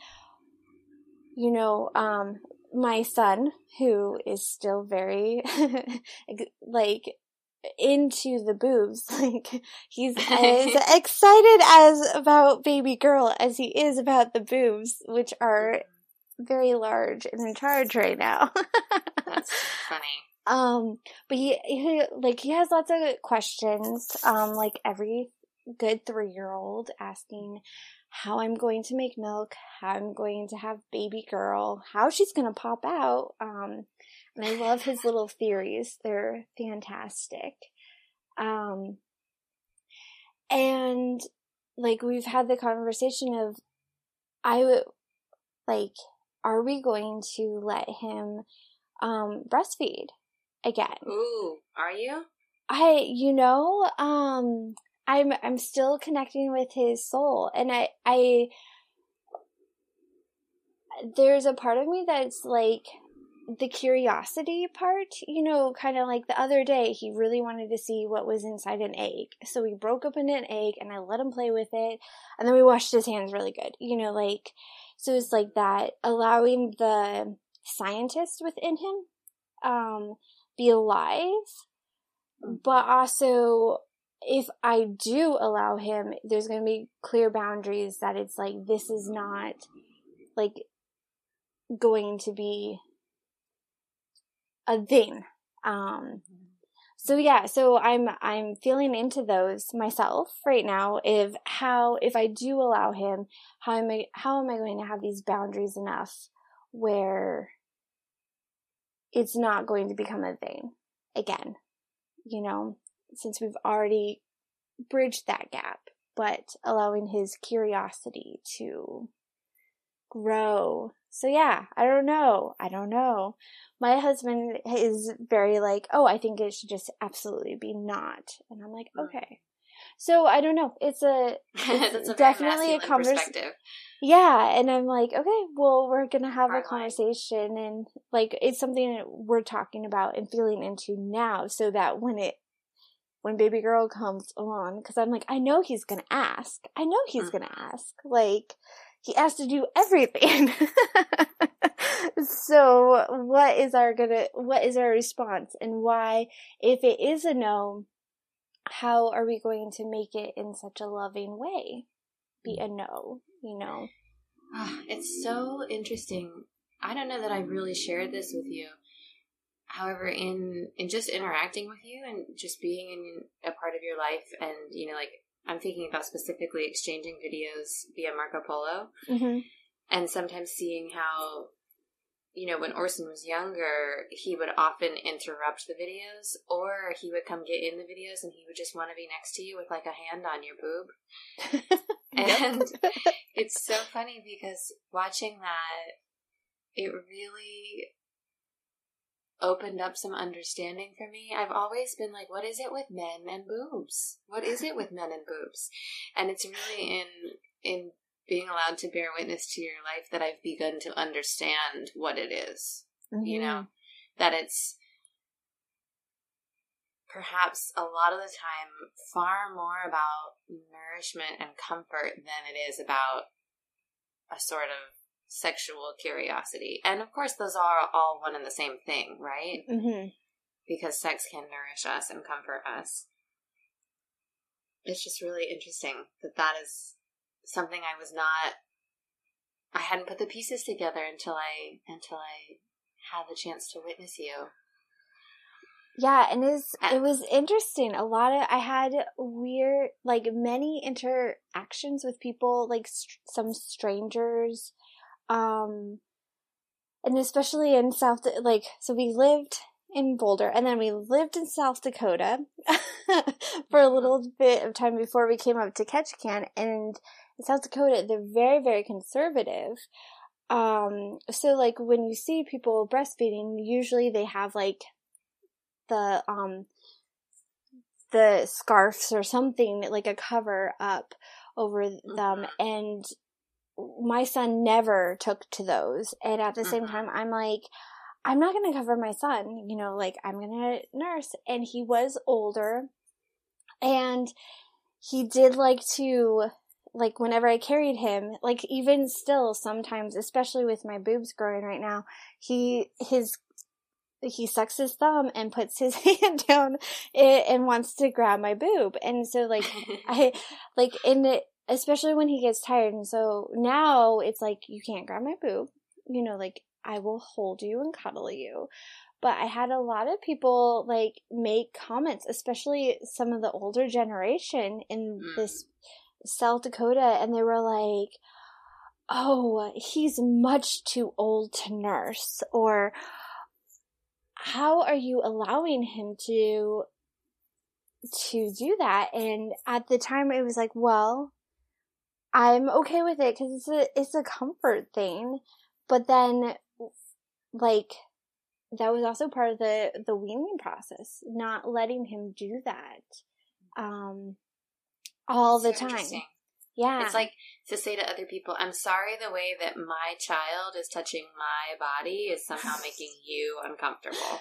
you know um my son who is still very like into the boobs like he's as excited as about baby girl as he is about the boobs which are very large and in charge right now. That's funny um, but he, he, like, he has lots of questions, um, like every good three year old asking how I'm going to make milk, how I'm going to have baby girl, how she's going to pop out. Um, And I love his little theories. They're fantastic. Um, and like we've had the conversation of, I would like, are we going to let him um, breastfeed again? Ooh, are you? I, you know, um, I'm I'm still connecting with his soul, and I I there's a part of me that's like the curiosity part, you know, kind of like the other day, he really wanted to see what was inside an egg. So we broke open an egg and I let him play with it. And then we washed his hands really good, you know, like, so it's like that, allowing the scientist within him, um, be alive, but also if I do allow him, there's going to be clear boundaries that it's like, this is not like going to be a thing. Um, so yeah, so I'm, I'm feeling into those myself right now. If how, if I do allow him, how am I, how am I going to have these boundaries enough where it's not going to become a thing again, you know, since we've already bridged that gap, but allowing his curiosity to grow. So yeah, I don't know. I don't know. My husband is very like, oh, I think it should just absolutely be not. And I'm like, hmm. okay. So I don't know. It's a, it's a definitely a conversation. Yeah, and I'm like, okay, well, we're gonna have a conversation, and like, it's something that we're talking about and feeling into now, so that when it, when baby girl comes along, because I'm like, I know he's gonna ask. I know he's mm-hmm. gonna ask. Like, he has to do everything. so what is our gonna what is our response and why if it is a no how are we going to make it in such a loving way be a no you know. Ah, it's so interesting. I don't know that i've really shared this with you. However in in just interacting with you and just being in a part of your life and you know like I'm thinking about specifically exchanging videos via Marco Polo, mm-hmm. and sometimes seeing how, you know, when Orson was younger, he would often interrupt the videos, or he would come get in the videos and he would just want to be next to you with like a hand on your boob. and it's so funny because watching that, it really opened up some understanding for me. I've always been like, what is it with men and boobs? What is it with men and boobs? And it's really in in being allowed to bear witness to your life that I've begun to understand what it is. Mm-hmm. You know, that it's perhaps a lot of the time far more about nourishment and comfort than it is about a sort of sexual curiosity. And of course, those are all one and the same thing, right? Mm-hmm. Because sex can nourish us and comfort us. It's just really interesting that that is something I was not. I hadn't put the pieces together until I until I had the chance to witness you. Yeah, and it's, it was interesting. A lot of I had weird, like many interactions with people, like st- some strangers um, and especially in South, like, so we lived in Boulder and then we lived in South Dakota for a little bit of time before we came up to Ketchikan. And South Dakota, they're very, very conservative. Um, so like when you see people breastfeeding, usually they have like the, um, the scarves or something like a cover up over them mm-hmm. and my son never took to those. And at the same mm-hmm. time, I'm like, I'm not going to cover my son, you know, like I'm going to nurse. And he was older and he did like to, like whenever I carried him, like even still sometimes, especially with my boobs growing right now, he, his, he sucks his thumb and puts his hand down and wants to grab my boob. And so like, I, like in it, especially when he gets tired. And so now it's like, you can't grab my boob. You know, like, I will hold you and cuddle you. But I had a lot of people like make comments, especially some of the older generation in mm. this South Dakota, and they were like, oh, he's much too old to nurse, or how are you allowing him to to do that? And at the time it was like well i'm okay with it because it's a it's a comfort thing. But then like that was also part of the the weaning process not letting him do that. Um all the time yeah. It's like to say to other people, I'm sorry the way that my child is touching my body is somehow making you uncomfortable.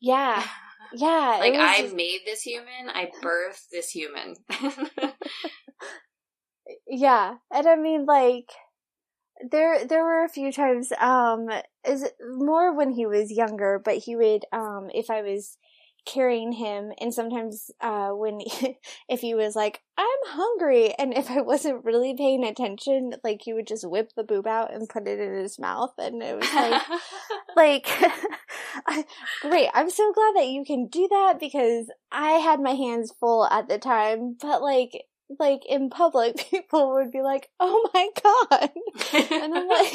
Yeah. Yeah. like I just... made this human, I birthed this human. yeah. And I mean like there there were a few times um is more when he was younger, but he would um if I was carrying him and sometimes uh when he, if he was like i'm hungry and if i wasn't really paying attention like he would just whip the boob out and put it in his mouth and it was like like I, great i'm so glad that you can do that because i had my hands full at the time but like like in public people would be like oh my god and i'm like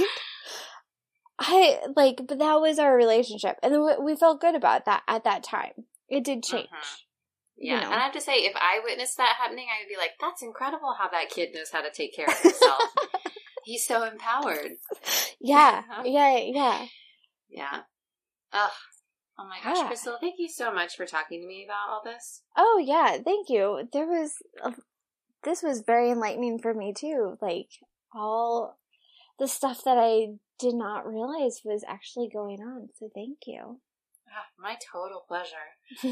I like, but that was our relationship, and we, we felt good about that at that time. It did mm-hmm. change. Uh-huh. Yeah, you know? and I have to say, if I witnessed that happening, I would be like, "That's incredible how that kid knows how to take care of himself. He's so empowered." Yeah, uh-huh. yeah, yeah, yeah. Ugh. Oh my gosh, yeah. Crystal! Thank you so much for talking to me about all this. Oh yeah, thank you. There was, a, this was very enlightening for me too. Like all the stuff that I did not realize was actually going on. So thank you. Ah, my total pleasure.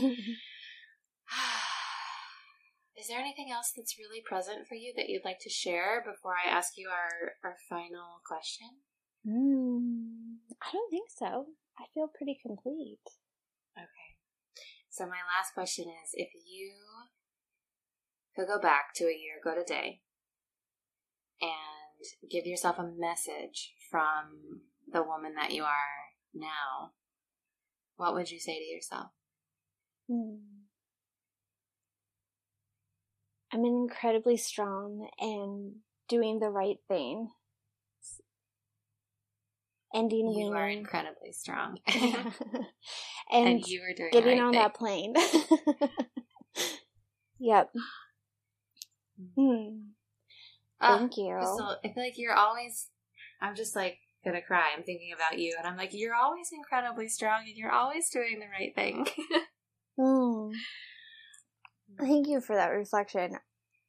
Is there anything else that's really present for you that you'd like to share before I ask you our, our final question? Mm, I don't think so. I feel pretty complete. Okay. So, my last question is if you could go back to a year ago today and give yourself a message from the woman that you are now, what would you say to yourself? Hmm. I'm incredibly strong and doing the right thing. Ending you are incredibly strong, and, and, you are doing getting right on thing. that plane. yep. Hmm. Oh, Thank you. Crystal, I feel like you're always. I'm just like gonna cry. I'm thinking about you, and I'm like, you're always incredibly strong, and you're always doing the right thing. mm. Thank you for that reflection.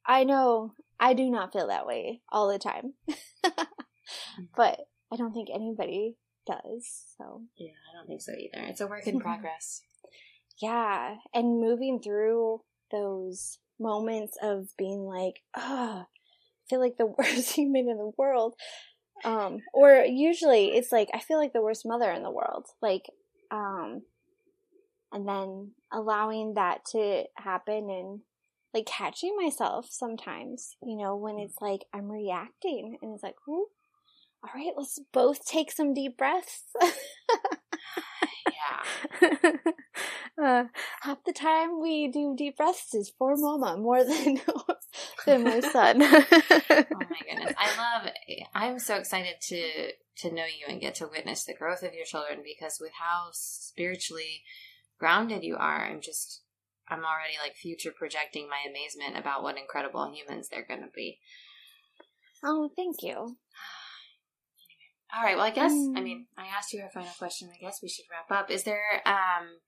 I know I do not feel that way all the time, but I don't think anybody does. So yeah, I don't think so either. It's a work in progress. yeah, and moving through those moments of being like, oh, I feel like the worst human in the world um, or usually it's like I feel like the worst mother in the world. Like, um, and then allowing that to happen and like catching myself sometimes, you know, when it's like I'm reacting and it's like, Ooh, all right, let's both take some deep breaths. yeah. uh, half the time we do deep breaths is for mama more than than my son. oh my goodness. I love I'm so excited to to know you and get to witness the growth of your children because with how spiritually grounded you are, I'm just I'm already like future projecting my amazement about what incredible humans they're going to be. Oh, thank you. All right. Well, I guess mm. I mean I asked you our final question. I guess we should wrap up. Is there um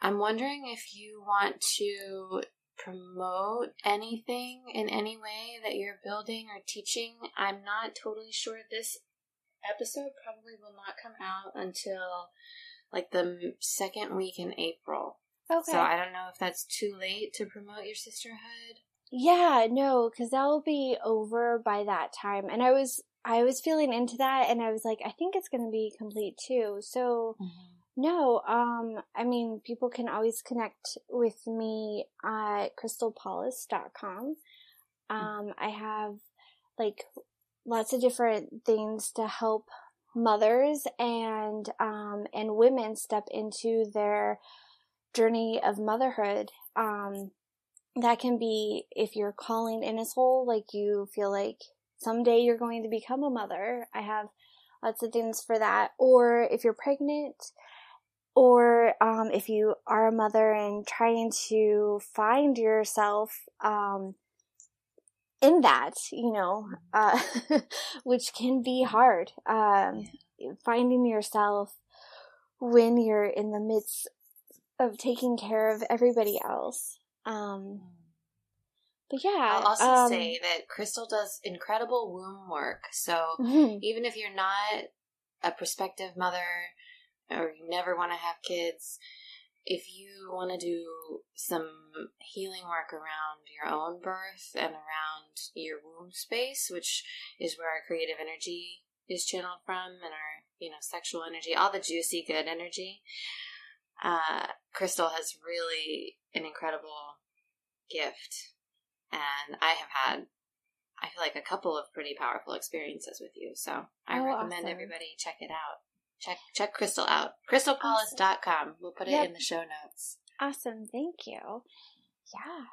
I'm wondering if you want to promote anything in any way that you're building or teaching. I'm not totally sure this episode probably will not come out until like the second week in April. Okay. So I don't know if that's too late to promote your sisterhood. Yeah, no, because that will be over by that time. And I was I was feeling into that, and I was like, I think it's going to be complete too. So. Mm-hmm. No, um, I mean, people can always connect with me at crystalpawlus.com. Hmm. Um, I have like lots of different things to help mothers and, um, and women step into their journey of motherhood. Um, that can be if you're calling in a soul, like you feel like someday you're going to become a mother. I have lots of things for that. Or if you're pregnant, or um, if you are a mother and trying to find yourself um, in that, you know, uh, which can be hard. Um, finding yourself when you're in the midst of taking care of everybody else. Um, but yeah, I'll also um, say that Crystal does incredible womb work. So mm-hmm. even if you're not a prospective mother or you never want to have kids, if you want to do some healing work around your own birth and around your womb space, which is where our creative energy is channeled from and our, you know, sexual energy, all the juicy, good energy, uh, Crystal has really an incredible gift. And I have had I feel like a couple of pretty powerful experiences with you. So I oh, recommend awesome. everybody check it out. Check check Crystal out. CrystalPawlus.com. Awesome. We'll put it yep. in the show notes. Awesome. Thank you. Yeah.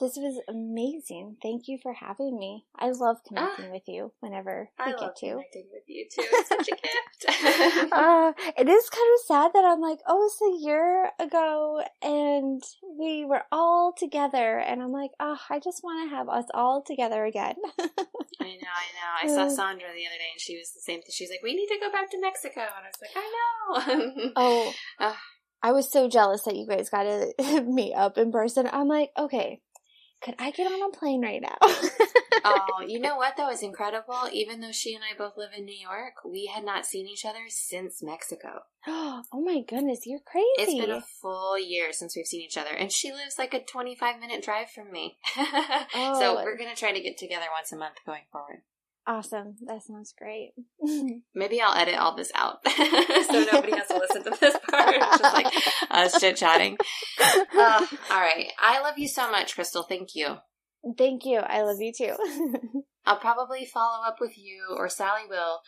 This was amazing. Thank you for having me. I love connecting ah, with you whenever we I get love to. connecting with you too. It's such a gift. uh, it is kind of sad that I'm like, oh, it's a year ago and we were all together, and I'm like, oh, I just want to have us all together again. I know, I know. I saw Sandra the other day, and she was the same thing. She's like, we need to go back to Mexico, and I was like, I know. oh. Uh, I was so jealous that you guys got to meet up in person. I'm like, okay, could I get on a plane right now? oh, you know what That was incredible? Even though she and I both live in New York, we had not seen each other since Mexico. oh my goodness, you're crazy. It's been a full year since we've seen each other. And she lives like a 25 minute drive from me. oh. So we're going to try to get together once a month going forward. Awesome. That sounds great. Maybe I'll edit all this out so nobody has to listen to this part. It's just like us chit chatting. Uh, all right. I love you so much, Crystal. Thank you. Thank you. I love you too. I'll probably follow up with you or Sally will.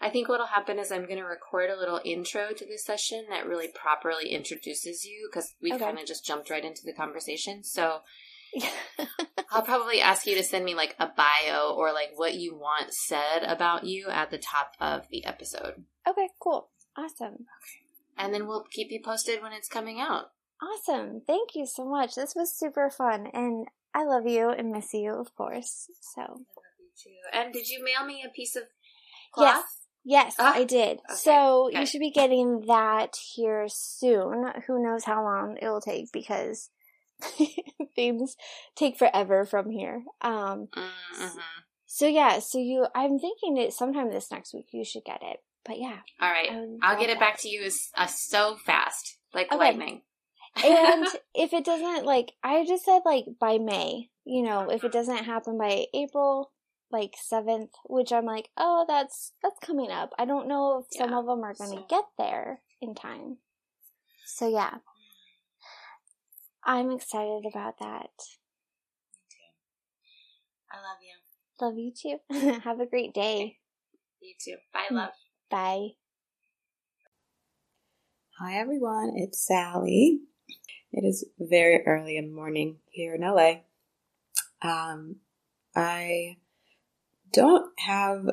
I think what'll happen is I'm going to record a little intro to this session that really properly introduces you because we okay. kind of just jumped right into the conversation. So I'll probably ask you to send me like a bio or like what you want said about you at the top of the episode. Okay, cool. Awesome. Okay. And then we'll keep you posted when it's coming out. Awesome. Thank you so much. This was super fun. And I love you and miss you, of course. So. I love you too. And did you mail me a piece of cloth? Yes. Yes, ah, I did. Okay, so okay. you should be getting that here soon. Who knows how long it will take because things take forever from here. Um, mm-hmm. So yeah, so you, I'm thinking that sometime this next week you should get it. But yeah. All right, I'll get it back to you as, uh, so fast, like okay. lightning. and if it doesn't, like I just said, like by May, you know, if it doesn't happen by April, like seventh, which I'm like, oh, that's that's coming up. I don't know if yeah. some of them are going to so. get there in time. So yeah, I'm excited about that. Me too. I love you. Love you too. Have a great day. You too. Bye, love. Bye. Hi, everyone. It's Sally. It is very early in the morning here in LA. Um, I don't have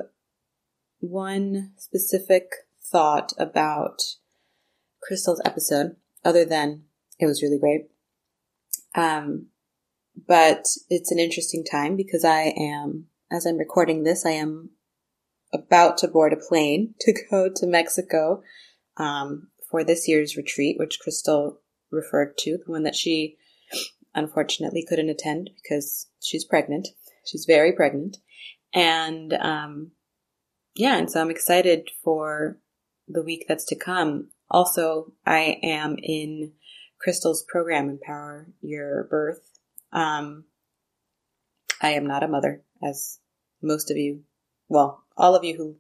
one specific thought about Crystal's episode other than it was really great. Um, but it's an interesting time because I am, as I'm recording this, I am about to board a plane to go to Mexico um, for this year's retreat, which Crystal referred to, the one that she unfortunately couldn't attend because she's pregnant. She's very pregnant. And um, yeah, and so I'm excited for the week that's to come. Also, I am in Crystal's program, Empower Your Birth. Um, I am not a mother, as most of you, well, all of you who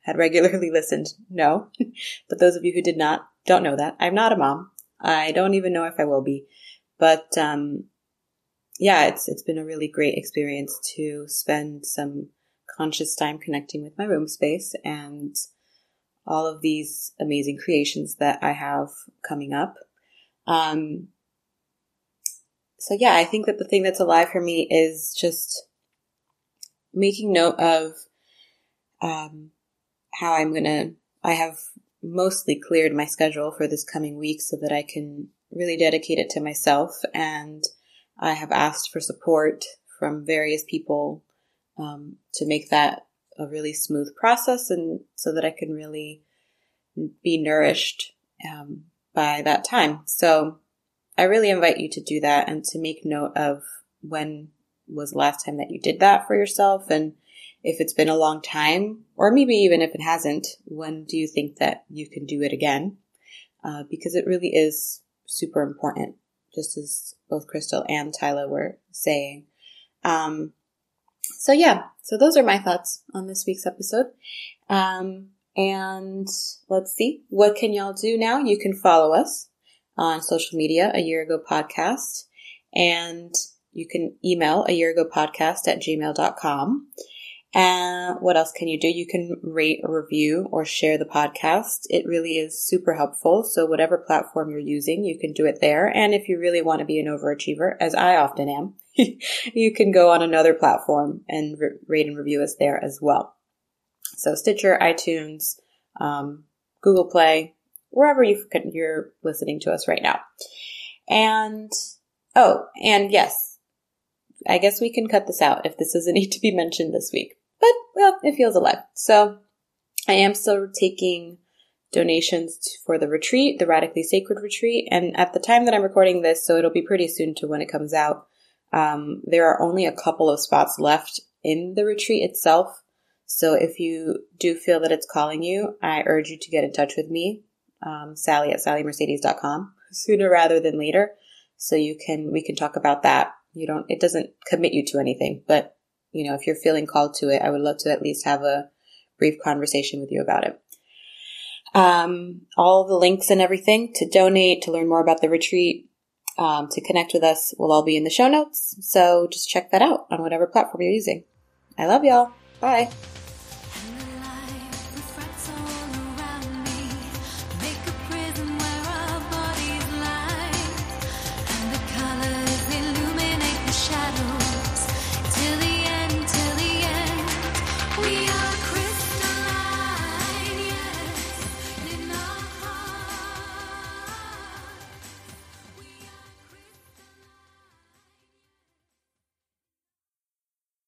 had regularly listened know, but those of you who did not don't know that. I'm not a mom. I don't even know if I will be, but um, yeah, it's it's been a really great experience to spend some conscious time connecting with my room space and all of these amazing creations that I have coming up. Um, so yeah, I think that the thing that's alive for me is just making note of um, how I'm to, I have mostly cleared my schedule for this coming week so that I can really dedicate it to myself. And I have asked for support from various people um, to make that a really smooth process and so that I can really be nourished um, by that time. So I really invite you to do that and to make note of when was the last time that you did that for yourself and if it's been a long time, or maybe even if it hasn't, when do you think that you can do it again? Uh, because it really is super important, just as both Crystal and Tyla were saying. Um, so yeah, so those are my thoughts on this week's episode. Um, and let's see, what can y'all do now? You can follow us on social media, a year ago podcast, and you can email a year ago podcast at gmail.com. And what else can you do? You can rate review or share the podcast. It really is super helpful. So whatever platform you're using, you can do it there. And if you really want to be an overachiever, as I often am, you can go on another platform and rate and review us there as well. So Stitcher, iTunes, um, Google Play, wherever you you're listening to us right now. And oh, and yes, I guess we can cut this out if this doesn't need to be mentioned this week but well, it feels alive. So I am still taking donations for the retreat, the Radically Sacred retreat. And at the time that I'm recording this, so it'll be pretty soon to when it comes out, um, there are only a couple of spots left in the retreat itself. So if you do feel that it's calling you, I urge you to get in touch with me, um, Sally at sallymercedes.com sooner rather than later. So you can, we can talk about that. You don't, it doesn't commit you to anything, but you know, if you're feeling called to it, I would love to at least have a brief conversation with you about it. Um, all the links and everything to donate, to learn more about the retreat, um, to connect with us will all be in the show notes. So just check that out on whatever platform you're using. I love y'all. Bye.